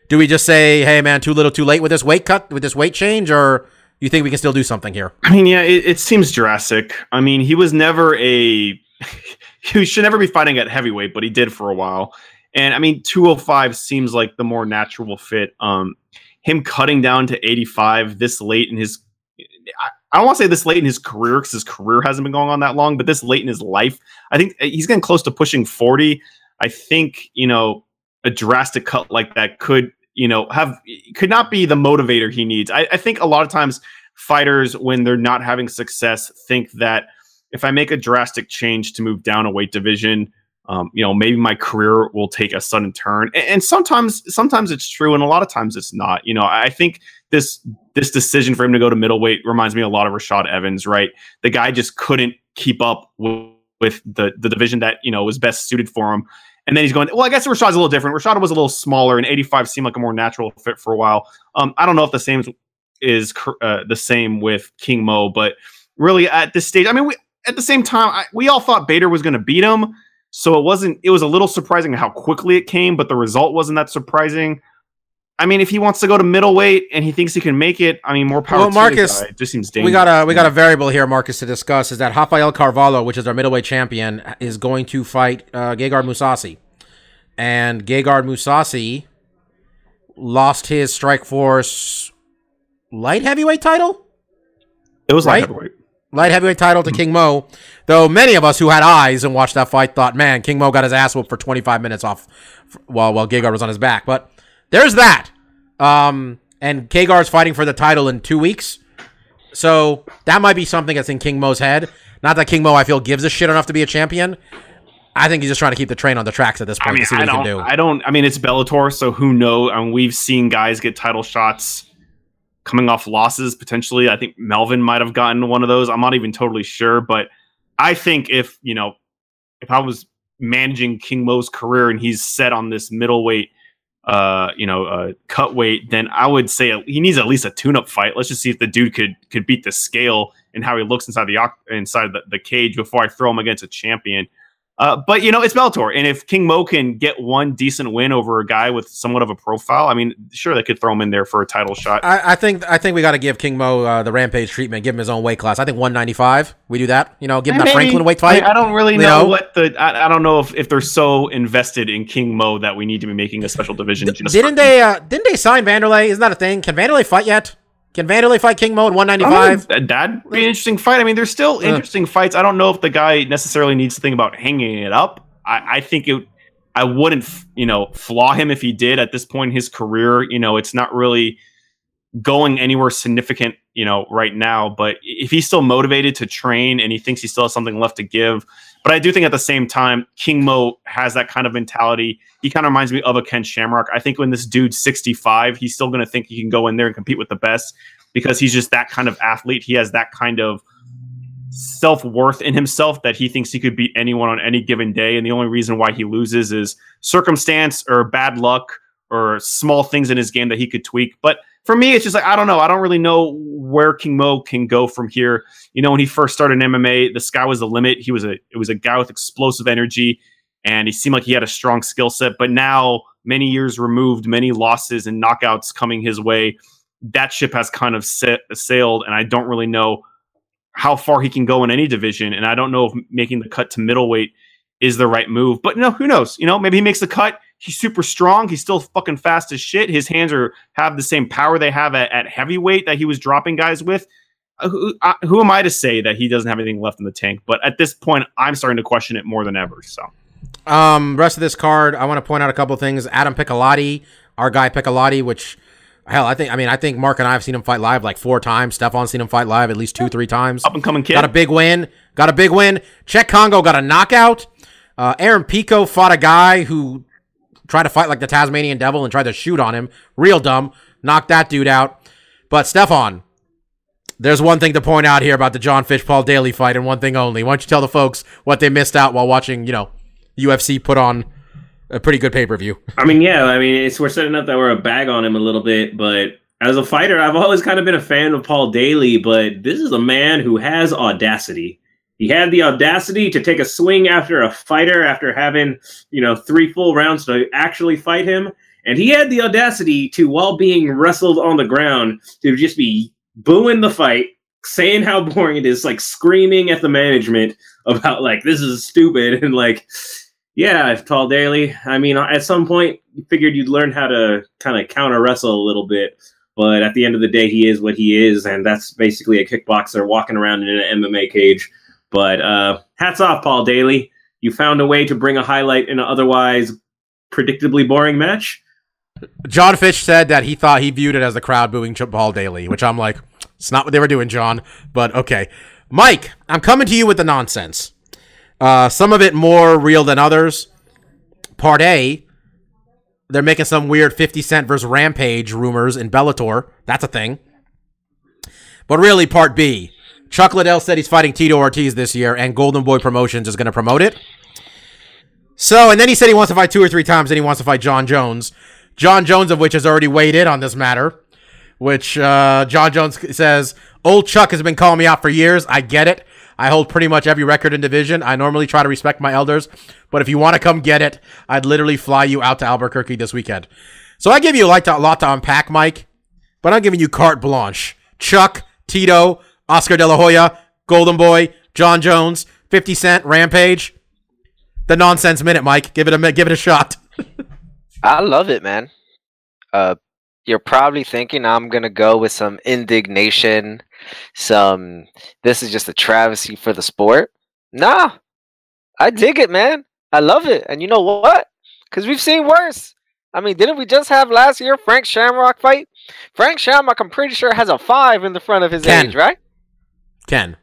do we just say, hey, man, too little too late with this weight cut, with this weight change, or you think we can still do something here? I mean, yeah, it, it seems drastic. I mean, he was never a. he should never be fighting at heavyweight, but he did for a while. And I mean, 205 seems like the more natural fit. Um, him cutting down to 85 this late in his I, I don't want to say this late in his career because his career hasn't been going on that long, but this late in his life, I think uh, he's getting close to pushing 40. I think, you know, a drastic cut like that could, you know, have could not be the motivator he needs. I, I think a lot of times fighters, when they're not having success, think that if I make a drastic change to move down a weight division, um, you know, maybe my career will take a sudden turn. And, and, sometimes, sometimes it's true, and a lot of times it's not. You know, I think this this decision for him to go to middleweight reminds me a lot of Rashad Evans. Right, the guy just couldn't keep up with, with the the division that you know was best suited for him. And then he's going. Well, I guess Rashad's a little different. Rashad was a little smaller, and 85 seemed like a more natural fit for a while. Um, I don't know if the same is uh, the same with King Mo, but really at this stage, I mean, we, at the same time, I, we all thought Bader was going to beat him. So it wasn't. It was a little surprising how quickly it came, but the result wasn't that surprising. I mean, if he wants to go to middleweight and he thinks he can make it, I mean, more power. Well, Marcus, it just seems dangerous. We got a we got a variable here, Marcus, to discuss. Is that Rafael Carvalho, which is our middleweight champion, is going to fight uh, Gegard Mousasi, and Gegard Mousasi lost his Strikeforce light heavyweight title. It was right? light heavyweight light heavyweight title to King Mo. Though many of us who had eyes and watched that fight thought, man, King Mo got his ass whooped for 25 minutes off while while Gegard was on his back. But there's that. Um, and Gegard's fighting for the title in two weeks. So that might be something that's in King Mo's head. Not that King Mo, I feel, gives a shit enough to be a champion. I think he's just trying to keep the train on the tracks at this point I mean, to see what I he don't, can do. I don't. I mean, it's Bellator, so who knows? I mean, we've seen guys get title shots coming off losses potentially. I think Melvin might have gotten one of those. I'm not even totally sure, but I think if, you know, if I was managing King Mo's career and he's set on this middleweight uh, you know, uh, cut weight, then I would say he needs at least a tune-up fight. Let's just see if the dude could could beat the scale and how he looks inside the inside the, the cage before I throw him against a champion. Uh, but you know, it's Bellator, and if King Mo can get one decent win over a guy with somewhat of a profile, I mean, sure they could throw him in there for a title shot. I, I think I think we got to give King Mo uh, the Rampage treatment, give him his own weight class. I think 195. We do that, you know, give him that Maybe. Franklin weight fight. I, I don't really you know, know? what the. I, I don't know if, if they're so invested in King Mo that we need to be making a special division. just didn't for- they? Uh, didn't they sign Vanderlei? Isn't that a thing? Can Vanderlei fight yet? Can Vanderlei fight King Mo at 195? I mean, that'd be an interesting fight. I mean, there's still uh. interesting fights. I don't know if the guy necessarily needs to think about hanging it up. I, I think it. I wouldn't, you know, flaw him if he did at this point in his career. You know, it's not really going anywhere significant, you know, right now. But if he's still motivated to train and he thinks he still has something left to give, but I do think at the same time, King Mo has that kind of mentality. He kind of reminds me of a Ken Shamrock. I think when this dude's 65, he's still going to think he can go in there and compete with the best because he's just that kind of athlete. He has that kind of self worth in himself that he thinks he could beat anyone on any given day. And the only reason why he loses is circumstance or bad luck or small things in his game that he could tweak. But for me, it's just like I don't know. I don't really know where King Mo can go from here. You know, when he first started in MMA, the sky was the limit. He was a it was a guy with explosive energy, and he seemed like he had a strong skill set. But now, many years removed, many losses and knockouts coming his way, that ship has kind of set, sailed, and I don't really know how far he can go in any division. And I don't know if making the cut to middleweight is the right move. But no, who knows? You know, maybe he makes the cut. He's super strong. He's still fucking fast as shit. His hands are have the same power they have at, at heavyweight that he was dropping guys with. Uh, Who, uh, who am I to say that he doesn't have anything left in the tank? But at this point, I'm starting to question it more than ever. So Um, rest of this card, I want to point out a couple of things. Adam Piccolotti, our guy Piccolotti, which hell, I think I mean I think Mark and I have seen him fight live like four times. Stefan's seen him fight live at least two, three times. up and coming kid. Got a big win. Got a big win. Cheick Kongo got a knockout. Uh, Aaron Pico fought a guy who tried to fight like the Tasmanian devil and tried to shoot on him. Real dumb. Knocked that dude out. But Stefan, there's one thing to point out here about the Jon Fitch Paul Daley fight and one thing only. Why don't you tell the folks what they missed out while watching, you know, UFC put on a pretty good pay per view? I mean, yeah, I mean, it's we're setting up that we're a bag on him a little bit, but as a fighter, I've always kind of been a fan of Paul Daley, but this is a man who has audacity. He had the audacity to take a swing after a fighter after having, you know, three full rounds to actually fight him. And he had the audacity to, while being wrestled on the ground, to just be booing the fight, saying how boring it is, like screaming at the management about like this is stupid and like Yeah, Paul Daley. I mean, at some point, you figured you'd learn how to kind of counter wrestle a little bit. But at the end of the day, he is what he is, and that's basically a kickboxer walking around in an MMA cage. But uh, hats off, Paul Daley. You found a way to bring a highlight in an otherwise predictably boring match. Jon Fitch said that he thought he viewed it as the crowd booing Paul Daley, which I'm like, it's not what they were doing, Jon. But okay, Mike, I'm coming to you with the nonsense. Uh, some of it more real than others. Part A, they're making some weird 50 Cent versus Rampage rumors in Bellator. That's a thing. But really, Part B, Chuck Liddell said he's fighting Tito Ortiz this year, and Golden Boy Promotions is going to promote it. So, and then he said he wants to fight two or three times, and he wants to fight Jon Jones. Jon Jones, of which has already weighed in on this matter, which uh, Jon Jones says, Old Chuck has been calling me out for years. I get it. I hold pretty much every record in division. I normally try to respect my elders, but if you want to come get it, I'd literally fly you out to Albuquerque this weekend. So I give you a lot to, a lot to unpack, Mike, but I'm giving you carte blanche. Chuck, Tito, Oscar De La Hoya, Golden Boy, Jon Jones, 50 Cent, Rampage. The nonsense minute, Mike. Give it a give it a shot. I love it, man. Uh, you're probably thinking I'm gonna go with some indignation, some this is just a travesty for the sport. Nah, I dig it, man. I love it, and you know what? Because we've seen worse. I mean, didn't we just have last year Frank Shamrock fight? Frank Shamrock, I'm pretty sure has a five in the front of his Ken. age, right? Ken.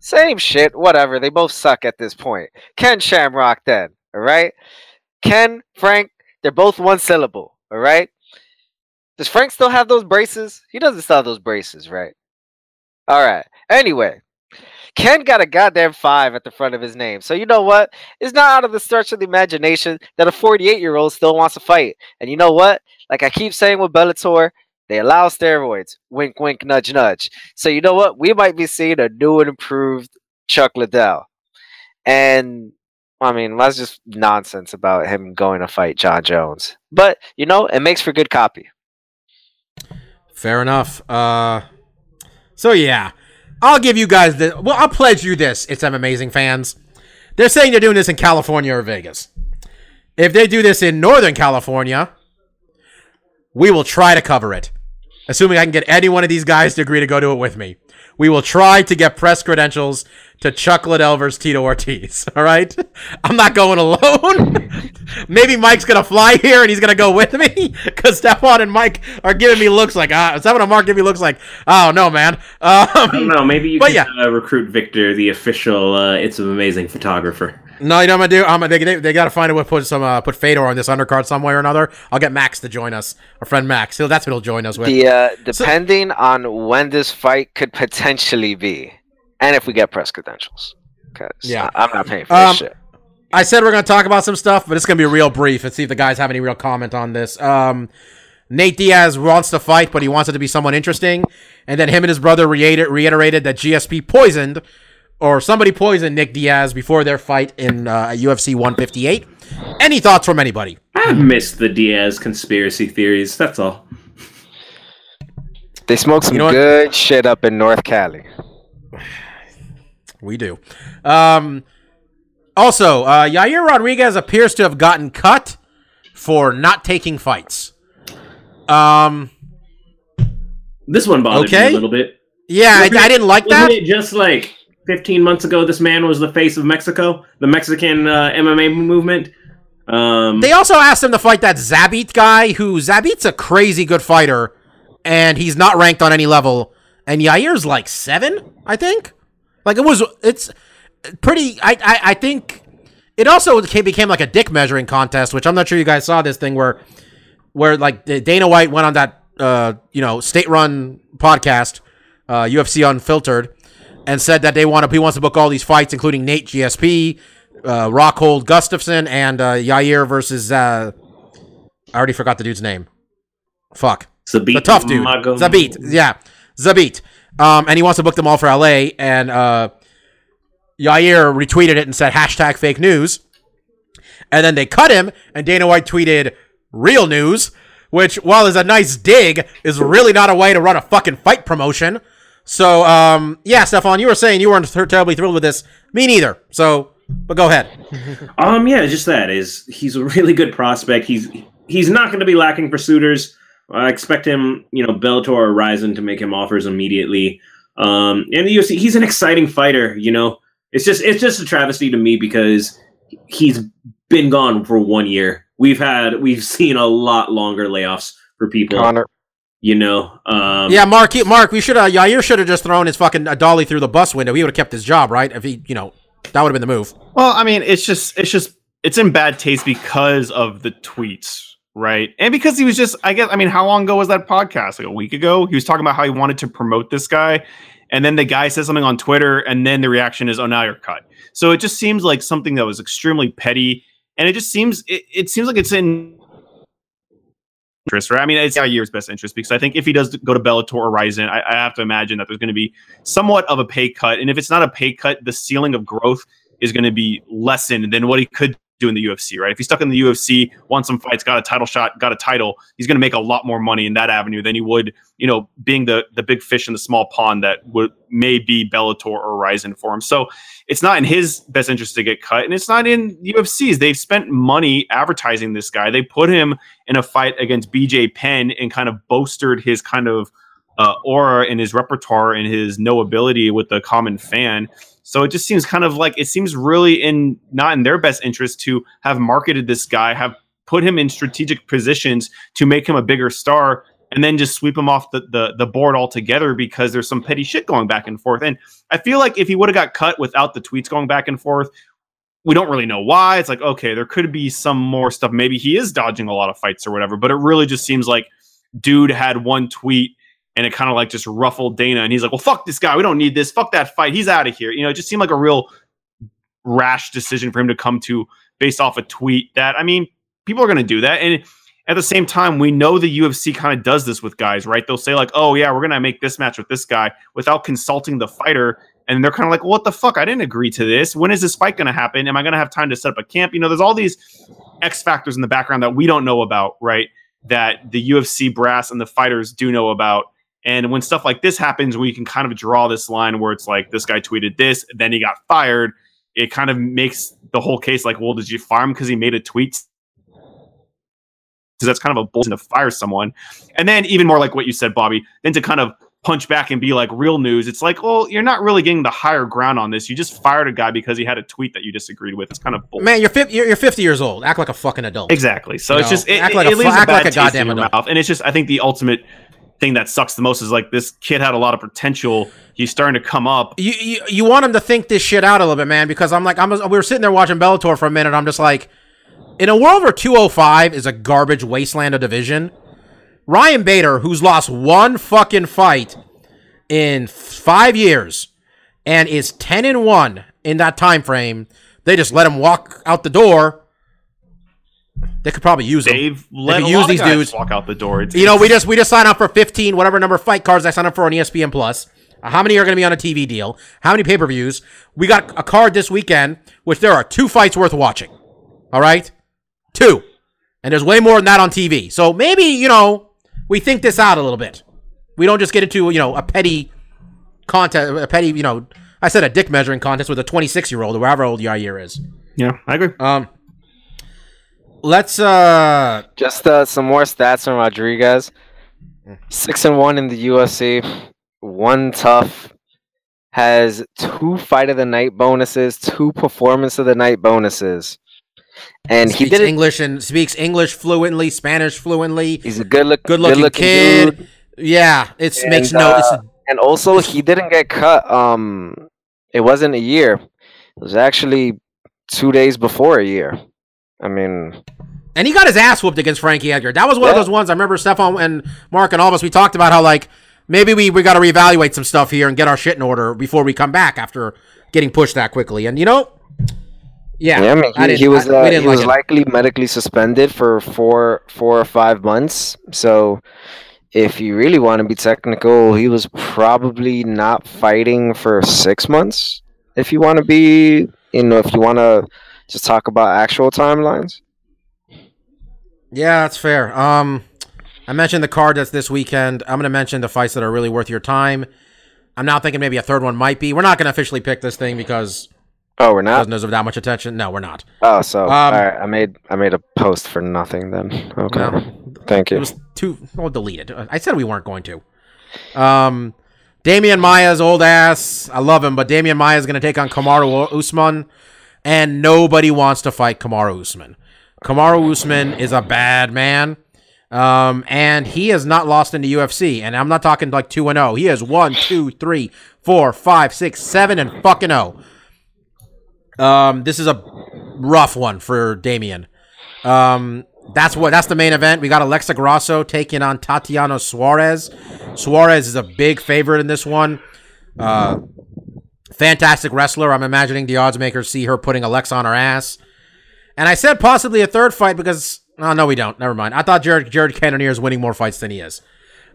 Same shit, whatever. They both suck at this point. Ken Shamrock, then, all right? Ken, Frank, they're both one syllable, all right? Does Frank still have those braces? He doesn't still have those braces, right? All right. Anyway, Ken got a goddamn five at the front of his name. So you know what? It's not out of the stretch of the imagination that a 48 year old still wants to fight. And you know what? Like I keep saying with Bellator, they allow steroids. Wink, wink, nudge, nudge. So you know what? We might be seeing a new and improved Chuck Liddell. And I mean, that's just nonsense about him going to fight Jon Jones. But you know, it makes for good copy. Fair enough. Uh, so yeah, I'll give you guys the. Well, I'll pledge you this. It's some amazing fans. They're saying they're doing this in California or Vegas. If they do this in Northern California, we will try to cover it. Assuming I can get any one of these guys to agree to go do it with me. We will try to get press credentials to Chuck Liddell versus Tito Ortiz. All right? I'm not going alone. Maybe Mike's going to fly here and he's going to go with me because Stefan and Mike are giving me looks like, ah, Stefan and Mark give me looks like, oh, no, man. I don't Um, know. Maybe you But could yeah. uh, recruit Victor, the official uh, "It's an Amazing" photographer. No, you know what I'm going to do? I'm gonna, they, they, they got to find a way to put, some, uh, put Fedor on this undercard some way or another. I'll get Max to join us, our friend Max. He'll, that's what he'll join us with. The uh, depending on when this fight could potentially be, and if we get press credentials, because Yeah. I'm not paying for Um, this shit. I said we're going to talk about some stuff, but it's going to be real brief and see if the guys have any real comment on this. Um, Nate Diaz wants to fight, but he wants it to be someone interesting. And then him and his brother reiter- reiterated that GSP poisoned, or somebody poisoned Nick Diaz before their fight in uh, UFC 158. Any thoughts from anybody? I've missed the Diaz conspiracy theories. That's all. They smoke some you know what? good shit up in North Cali. We do. Um, also, uh, Yair Rodriguez appears to have gotten cut for not taking fights. Um, This one bothered Okay. me a little bit. yeah, I, I didn't like Wasn't that. it just like 15 months ago? This man was the face of Mexico, the Mexican uh, MMA movement. Um, They also asked him to fight that Zabit guy, who Zabit's a crazy good fighter, and he's not ranked on any level. And Yair's like seven, I think. Like it was, it's pretty. I I, I think it also became, like a dick measuring contest, which I'm not sure you guys saw this thing where where like Dana White went on that uh you know state run podcast, uh, UFC Unfiltered, and said that they want to he wants to book all these fights, including Nate GSP, uh, Rockhold Gustafsson, and uh, Yair versus uh, I already forgot the dude's name. Fuck Zabit the tough dude, Mago- Zabit. Yeah, Zabit. Um, and he wants to book them all for LA. And uh, Yair retweeted it and said hashtag fake news. And then they cut him, and Dana White tweeted real news, which, while is a nice dig, is really not a way to run a fucking fight promotion. So, um, yeah, Stefan, you were saying you weren't terribly thrilled with this. Me neither. So, But go ahead. Um, yeah, just that is he's a really good prospect. He's he's not going to be lacking for suitors. I expect him, you know, Bellator or Rizin to make him offers immediately. Um, and the UFC, he's an exciting fighter. You know, it's just it's just a travesty to me because he's been gone for one year. We've had we've seen a lot longer layoffs for people. Conor. You know, um, Yeah, Mark. he- Mark, we should. Uh, Yair should have just thrown his fucking uh, dolly through the bus window. He would have kept his job, right? If he, you know, that would have been the move. Well, I mean, it's just it's just it's in bad taste because of the tweets, right? And because he was just I guess I mean, how long ago was that podcast? Like a week ago? He was talking about how he wanted to promote this guy, and then the guy says something on Twitter, and then the reaction is, "Oh, now you're cut." So it just seems like something that was extremely petty, and it just seems it, it seems like it's in interest, right? I mean, it's Yair's best interest because I think if he does go to Bellator or Rizin, I, I have to imagine that there's going to be somewhat of a pay cut, and if it's not a pay cut, the ceiling of growth is going to be lessened than what he could do in the UFC, right? If he's stuck in the UFC, won some fights, got a title shot, got a title, he's going to make a lot more money in that avenue than he would, you know, being the the big fish in the small pond that would may be Bellator or Rizin for him. So it's not in his best interest to get cut, and it's not in UFC's. They've spent money advertising this guy. They put him in a fight against BJ Penn and kind of bolstered his kind of uh, aura and his repertoire and his knowability with the common fan. So it just seems kind of like it seems really in not in their best interest to have marketed this guy, have put him in strategic positions to make him a bigger star, and then just sweep him off the, the, the board altogether because there's some petty shit going back and forth. And I feel like if he would have got cut without the tweets going back and forth, we don't really know why. It's like, okay, there could be some more stuff. Maybe he is dodging a lot of fights or whatever, but it really just seems like dude had one tweet and it kind of like just ruffled Dana. And he's like, well, fuck this guy. We don't need this. Fuck that fight. He's out of here. You know, it just seemed like a real rash decision for him to come to based off a tweet that, I mean, people are going to do that. And at the same time, we know the UFC kind of does this with guys, right? They'll say, like, oh, yeah, we're going to make this match with this guy without consulting the fighter. And they're kind of like, what the fuck? I didn't agree to this. When is this fight going to happen? Am I going to have time to set up a camp? You know, there's all these X factors in the background that we don't know about, right? That the UFC brass and the fighters do know about. And when stuff like this happens, we can kind of draw this line where it's like this guy tweeted this, then he got fired. It kind of makes the whole case like, well, did you fire him because he made a tweet? Because that's kind of a bullshit to fire someone. And then even more like what you said, Bobby, then to kind of punch back and be like real news. It's like, well, you're not really getting the higher ground on this. You just fired a guy because he had a tweet that you disagreed with. It's kind of bullshit. Man, you're, 50, you're you're 50 years old. Act like a fucking adult. Exactly. So You it's know, just it, act it- like a it fu- leaves act a like a goddamn adult. mouth, and it's just I think the ultimate thing that sucks the most is like this kid had a lot of potential. He's starting to come up. You, you you want him to think this shit out a little bit, man, because I'm like I'm we were sitting there watching Bellator for a minute. I'm just like, in a world where 205 is a garbage wasteland of division, Ryan Bader, who's lost one fucking fight in five years and is 10 and one in that time frame, they just let him walk out the door. They could probably use him. They've let could a use lot of these guys dudes. walk out the door. It's, You know, we just we just signed up for 15, whatever number of fight cards I signed up for on ESPN Plus. Uh, How many are going to be on a TV deal? How many pay per views? We got a card this weekend, which there are two fights worth watching. All right, two, and there's way more than that on TV. So maybe you know we think this out a little bit. We don't just get into you know a petty contest, a petty you know. I said a dick measuring contest with a 26 year old or however old Yair is. yeah, I agree. Um, let's uh Just uh, some more stats on Rodriguez. Six and one in the UFC. One tough. Has two fight of the night bonuses, two performance of the night bonuses, and he speaks did. English and speaks English fluently, Spanish fluently. He's a good look, Good looking kid. dude. Yeah, it's And, makes no. It's, uh, And also, he didn't get cut. Um, it wasn't a year. It was actually two days before a year. I mean, and he got his ass whooped against Frankie Edgar. That was one of those ones I remember. Stefan and Mark and all of us we talked about how like maybe we we got to reevaluate some stuff here and get our shit in order before we come back after getting pushed that quickly. And you know, yeah, yeah, I mean, he, he was I- uh, he was it. likely medically suspended for four four or five months. So, if you really want to be technical, he was probably not fighting for six months. If you want to be, you know, if you want to just talk about actual timelines. Yeah, that's fair. Um, I mentioned the card that's this weekend. I'm going to mention the fights that are really worth your time. I'm now thinking maybe a third one might be. We're not going to officially pick this thing because Oh, we're not. Doesn't deserve that much attention. No, we're not. Oh, so Um, all right. I made I made a post for nothing then. Okay. No. Thank It you. was too. Well, delete it. I said we weren't going to. Um, Demian Maia's old ass. I love him, but Demian Maia is going to take on Kamaru Usman, and nobody wants to fight Kamaru Usman. Kamaru Usman is a bad man. Um, and he has not lost in the UFC, and I'm not talking like two and zero. He has one, two, three, four, five, six, seven, and fucking zero. Um, this is a rough one for Demian. Um, that's what that's the main event. We got Alexa Grasso taking on Tatiana Suarez. Suarez is a big favorite in this one. Uh, fantastic wrestler. I'm imagining the odds makers see her putting Alexa on her ass. And I said possibly a third fight because oh no, we don't. Never mind. I thought Jared Jared Cannonier is winning more fights than he is.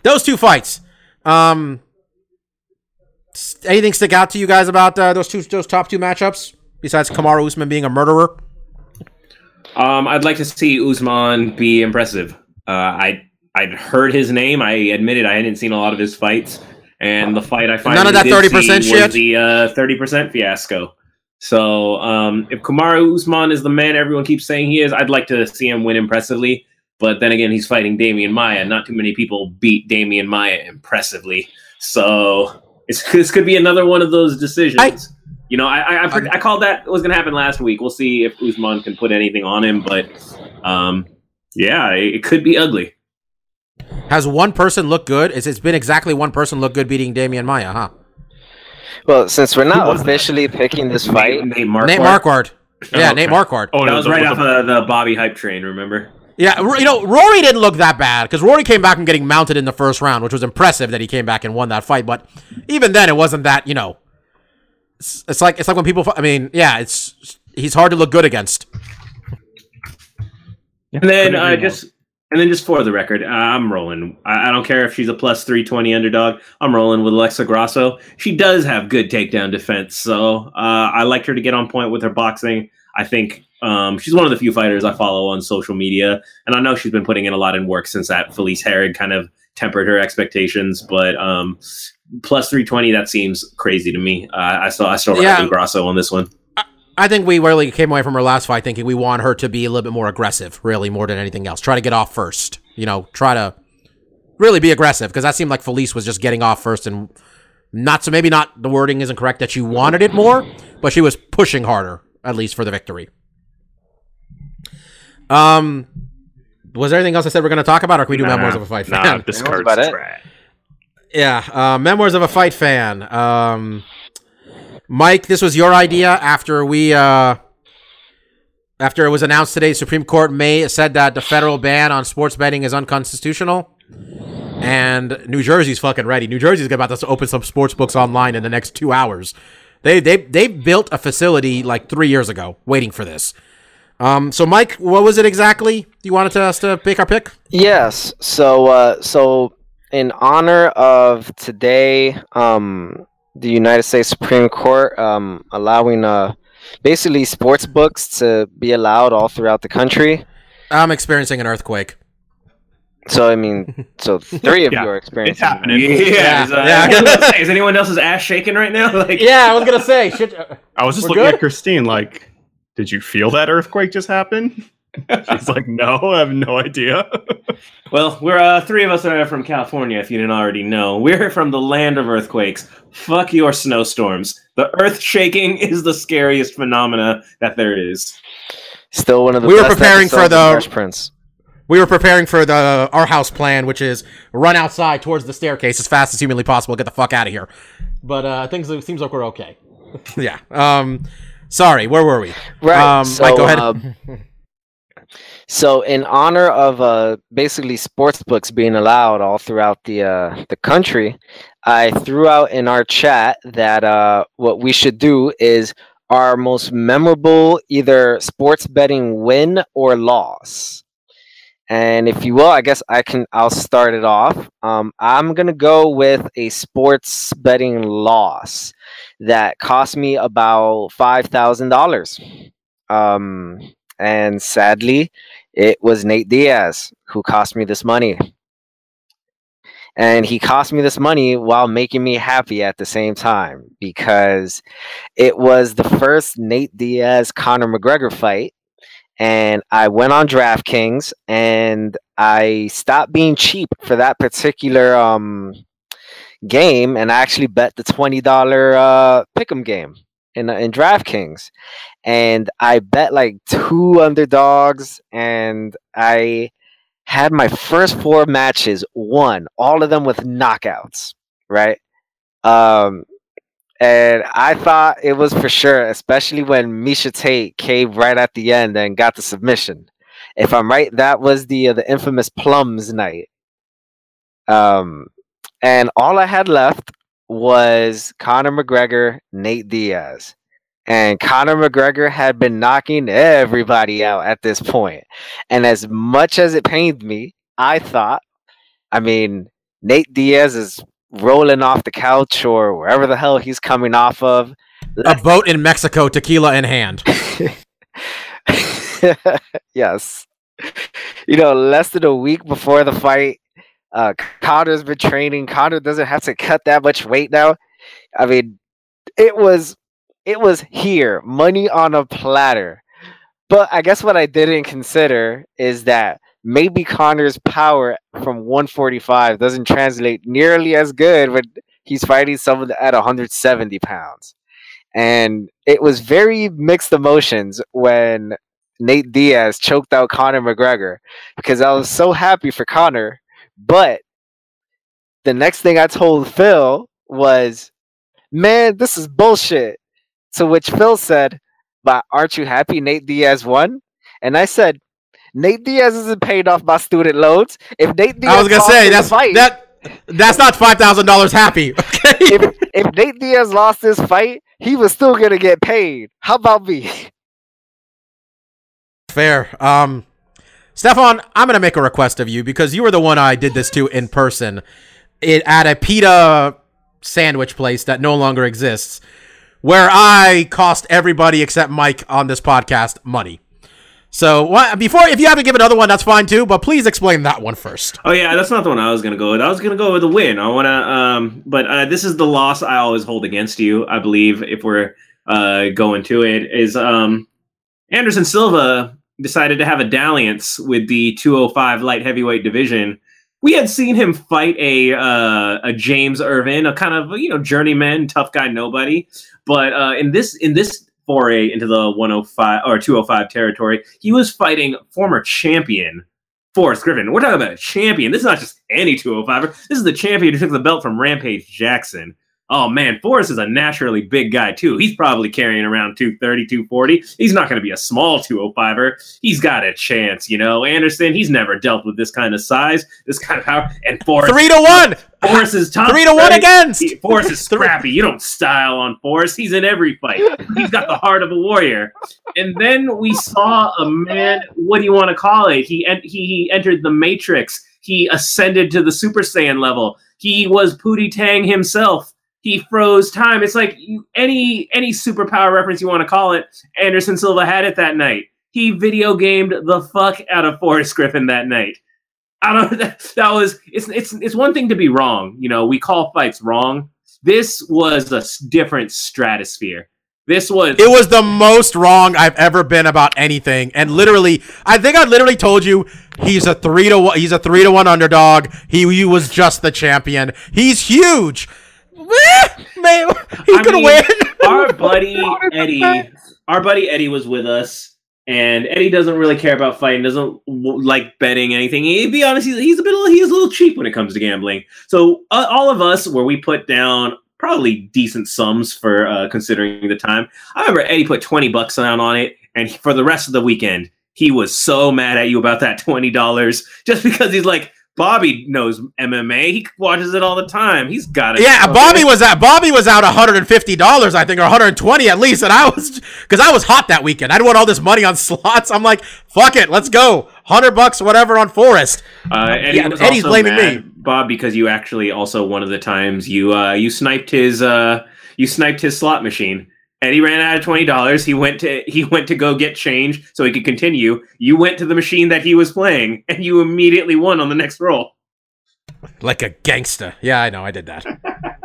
Those two fights. Um, anything stick out to you guys about uh, those two those top two matchups besides Kamaru Usman being a murderer? Um, I'd like to see Usman be impressive. Uh, I I'd heard his name. I admitted I hadn't seen a lot of his fights, and the fight I finally None of that 30% shit? was the uh, thirty percent fiasco. So um, if Kamaru Usman is the man everyone keeps saying he is, I'd like to see him win impressively. But then again, he's fighting Demian Maia. Not too many people beat Demian Maia impressively. So it's, this could be another one of those decisions. I- you know, I I, I, I called that was going to happen last week. We'll see if Usman can put anything on him, but um, yeah, it, it could be ugly. Has one person looked good? It's, it's been exactly one person look good beating Demian Maia, huh? Well, since we're not was that? officially picking this fight, Nate, Nate Marquardt. Nate Marquardt. Yeah, Oh, Nate okay. Marquardt. Oh, That no, was right off of the Bobby hype train. Remember? Yeah, you know, Rory didn't look that bad because Rory came back from getting mounted in the first round, which was impressive that he came back and won that fight. But even then, it wasn't that. You know, it's, it's like it's like when people. I mean, yeah, it's he's hard to look good against. And then couldn't uh, just and then just for the record, I'm rolling. I, I don't care if she's a plus three twenty underdog. I'm rolling with Alexa Grasso. She does have good takedown defense, so uh, I liked her to get on point with her boxing. I think um, she's one of the few fighters I follow on social media, and I know she's been putting in a lot in work since that Felice Herrig kind of tempered her expectations. But um, plus three twenty, that seems crazy to me. Uh, I still I still Yeah. Grasso on this one. I think we really came away from her last fight thinking we want her to be a little bit more aggressive, really more than anything else. Try to get off first. You know, try to really be aggressive because that seemed like Felice was just getting off first and not so maybe not the wording isn't correct that she wanted it more, but she was pushing harder at least for the victory. Um, was there anything else I said we're going to talk about, or can we do Nah, memoirs of a fight Nah, fan? this That card's about it. Yeah, uh, memoirs of a fight fan. Um, Mike, this was your idea after we uh, after it was announced today. Supreme Court may said that the federal ban on sports betting is unconstitutional, and New Jersey's fucking ready. New Jersey's about to open some sports books online in the next two hours. They they they built a facility like three years ago, waiting for this. Um, so Mike, what was it exactly you wanted to, us to pick our pick? Yes. So, uh, so in honor of today, um, the United States Supreme Court um, allowing uh, basically sports books to be allowed all throughout the country. I'm experiencing an earthquake. So, I mean, so three of Yeah, you are experiencing. It's experiencing. happening. Yeah, is, uh, yeah. is anyone- is anyone else's ass shaking right now? Like, Yeah, I was gonna say shit. I was just looking good? at Christine like, did you feel that earthquake just happen? She's like, no, I have no idea. Well, we're uh, three of us are from California. If you didn't already know, we're from the land of earthquakes. Fuck your snowstorms. The earth shaking is the scariest phenomena that there is. Still one of the We were preparing for the- Fresh Prince. We were preparing for the our house plan, which is run outside towards the staircase as fast as humanly possible, get the fuck out of here. But uh things it seems like we're okay. yeah. Um sorry, where were we? Right. Um, so, Mike, go ahead. uh, so, in honor of uh, basically sports books being allowed all throughout the uh, the country, I threw out in our chat that uh, what we should do is our most memorable either sports betting win or loss. And if you will, I guess I can. I'll start it off. Um, I'm gonna go with a sports betting loss that cost me about five thousand dollars. Um, and sadly, it was Nate Diaz who cost me this money. and he cost me this money while making me happy at the same time because it was the first Nate Diaz Conor McGregor fight and I went on DraftKings and I stopped being cheap for that particular um game and I actually bet the twenty dollar uh pick'em game in in DraftKings and I bet like two underdogs and I had my first four matches won all of them with knockouts right um and I thought it was for sure, especially when Miesha Tate came right at the end and got the submission. If I'm right, that was the uh, the infamous plums night. Um, and all I had left was Conor McGregor, Nate Diaz, and Conor McGregor had been knocking everybody out at this point. And as much as it pained me, I thought, I mean, Nate Diaz is rolling off the couch or wherever the hell he's coming off of. A boat in Mexico, tequila in hand. yes. You know, less than a week before the fight, uh, Conor's been training. Conor doesn't have to cut that much weight now. I mean, it was it was here, money on a platter. But I guess what I didn't consider is that maybe Conor's power from 145 doesn't translate nearly as good when he's fighting someone at 170 pounds. And it was very mixed emotions when Nate Diaz choked out Conor McGregor because I was so happy for Conor. But the next thing I told Phil was, man, this is bullshit. To which Phil said, but aren't you happy Nate Diaz won? And I said, Nate Diaz isn't paid off by student loans. If Nate Diaz I was gonna say that's fight, that that's not five thousand dollars happy. Okay. if, if Nate Diaz lost this fight, he was still gonna get paid. How about me? Fair. Um, Stefan, I'm gonna make a request of you because you were the one I did this to in person, it at a pita sandwich place that no longer exists, where I cost everybody except Mike on this podcast money. So what, before, if you have to give another one, that's fine too. But please explain that one first. Oh yeah, that's not the one I was gonna go with. I was gonna go with the win. I wanna, um, but uh, this is the loss I always hold against you. I believe if we're uh, going to it is um, Anderson Silva decided to have a dalliance with the 205 light heavyweight division. We had seen him fight a uh, a James Irvin, a kind of you know journeyman, tough guy, nobody. But uh, in this in this foray into the 105 or 205 territory, he was fighting former champion Forrest Griffin. We're talking about a champion. This is not just any 205er. This is the champion who took the belt from Rampage Jackson. Oh man, Forrest is a naturally big guy too. He's probably carrying around 230, 240. He's not going to be a small 205er. He's got a chance, you know. Anderson, he's never dealt with this kind of size, this kind of power. And Forrest, Three to one. Forrest is tough. Three to one against. He- Forrest is scrappy. You don't style on Forrest. He's in every fight. He's got the heart of a warrior. And then we saw a man. What do you want to call it? He en- he entered the Matrix. He ascended to the Super Saiyan level. He was Pootie Tang himself. He froze time. It's like you, any any superpower reference you want to call it. Anderson Silva had it that night. He video gamed the fuck out of Forrest Griffin that night. I don't. That, that was. It's it's it's one thing to be wrong. You know, we call fights wrong. This was a different stratosphere. This was. It was the most wrong I've ever been about anything, and literally, I think I literally told you he's a three to one. He's a three to one underdog. He, he was just the champion. He's huge. Man, he I could mean, win. our buddy Eddie, our buddy Eddie was with us, and Eddie doesn't really care about fighting, doesn't like betting anything. He'd be honest, he's, he's a bit, he's a little cheap when it comes to gambling. So uh, all of us, where we put down probably decent sums for uh, considering the time. I remember Eddie put twenty bucks down on it, and for the rest of the weekend, he was so mad at you about that twenty dollars just because he's like. Bobby knows MMA. He watches it all the time. He's got it. Yeah, Bobby was at Bobby was out 150 dollars, I think, or 120 at least, and I was because I was hot that weekend. I'd won all this money on slots. I'm like, fuck it, let's go, hundred bucks, whatever on Forrest. Uh, Eddie Yeah, Eddie's blaming me. Bob, because you actually also one of the times you uh, you sniped his uh, you sniped his slot machine. Eddie ran out of twenty dollars. He went to he went to go get change so he could continue. You went to the machine that he was playing, and you immediately won on the next roll. Like a gangster. Yeah, I know. I did that.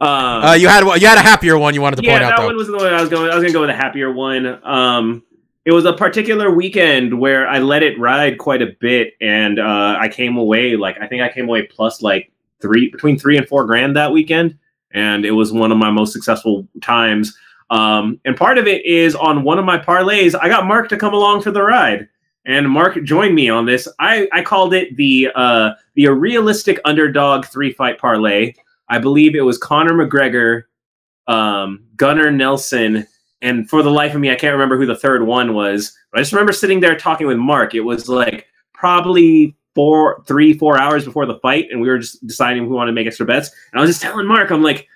Um, Uh, you had you had a happier one you wanted to yeah, point out Yeah, that though. one was the one I was going. I was going to go with a happier one. Um, it was a particular weekend where I let it ride quite a bit, and uh, I came away like I think I came away plus like three between three and four grand that weekend, and it was one of my most successful times. Um, and part of it is on one of my parlays, I got Mark to come along for the ride, and Mark joined me on this. I I called it the uh, the realistic underdog three fight parlay. I believe it was Conor McGregor, um, Gunnar Nelson, and for the life of me, I can't remember who the third one was. But I just remember sitting there talking with Mark. It was like probably four, three, four hours before the fight, and we were just deciding we wanted to make extra bets. And I was just telling Mark, I'm like,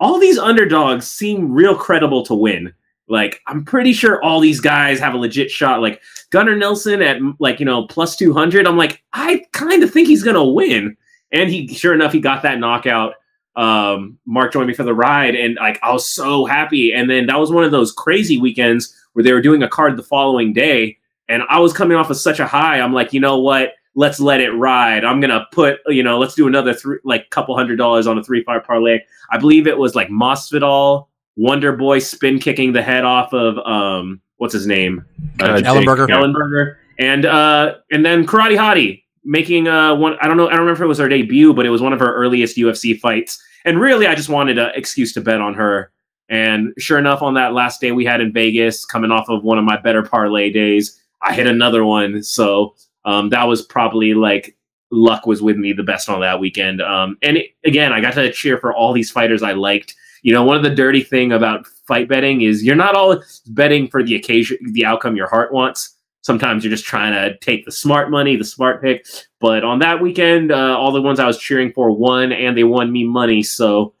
all these underdogs seem real credible to win. Like, I'm pretty sure all these guys have a legit shot. Like Gunnar Nelson at like you know plus two hundred. I'm like, I kind of think he's gonna win. And he, sure enough, he got that knockout um mark joined me for the ride and like i was so happy and then that was one of those crazy weekends where they were doing a card the following day and i was coming off of such a high i'm like you know what let's let it ride i'm gonna put you know let's do another three like couple hundred dollars on a three five parlay i believe it was like Masvidal, wonder boy spin kicking the head off of um what's his name Uh, Jake, Ellenberger. Ellenberger, and uh, and then Karate Hottie making uh one. I don't know. I don't remember if it was her debut, but it was one of her earliest UFC fights. And really, I just wanted an excuse to bet on her. And sure enough, on that last day we had in Vegas, coming off of one of my better parlay days, I hit another one. So um, that was probably like luck was with me the best on that weekend. Um, and it, again, I got to cheer for all these fighters I liked. You know, one of the dirty thing about fight betting is you're not all betting for the occasion, the outcome your heart wants. Sometimes you're just trying to take the smart money, the smart pick. But on that weekend, uh, all the ones I was cheering for won, and they won me money. So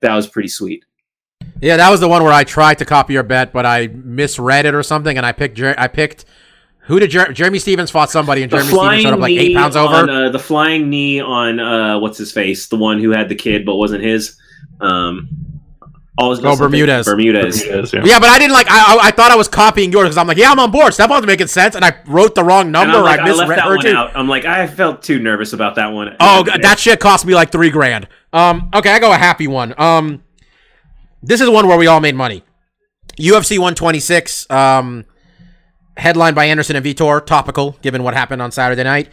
that was pretty sweet. Yeah, that was the one where I tried to copy your bet, but I misread it or something, and I picked I picked who did Jer- Jeremy Stephens fought somebody, and The Jeremy Stephens showed up like eight pounds over. on uh, the flying knee on uh, what's his face, the one who had the kid but wasn't his. Um, always Oh, Bermudez. Bermudez. Yes, yeah. yeah, but I didn't like. I I, I thought I was copying yours because I'm like, yeah, I'm on board. Stefan's making sense, and I wrote the wrong And number. I'm like, I I left misread that one you. out. I'm like, I felt too nervous about that one. Oh, g- that shit cost me like three grand. Um, okay, I go a happy one. Um, this is one where we all made money. UFC 126, um, headlined by Anderson and Vitor. Topical, given what happened on Saturday night.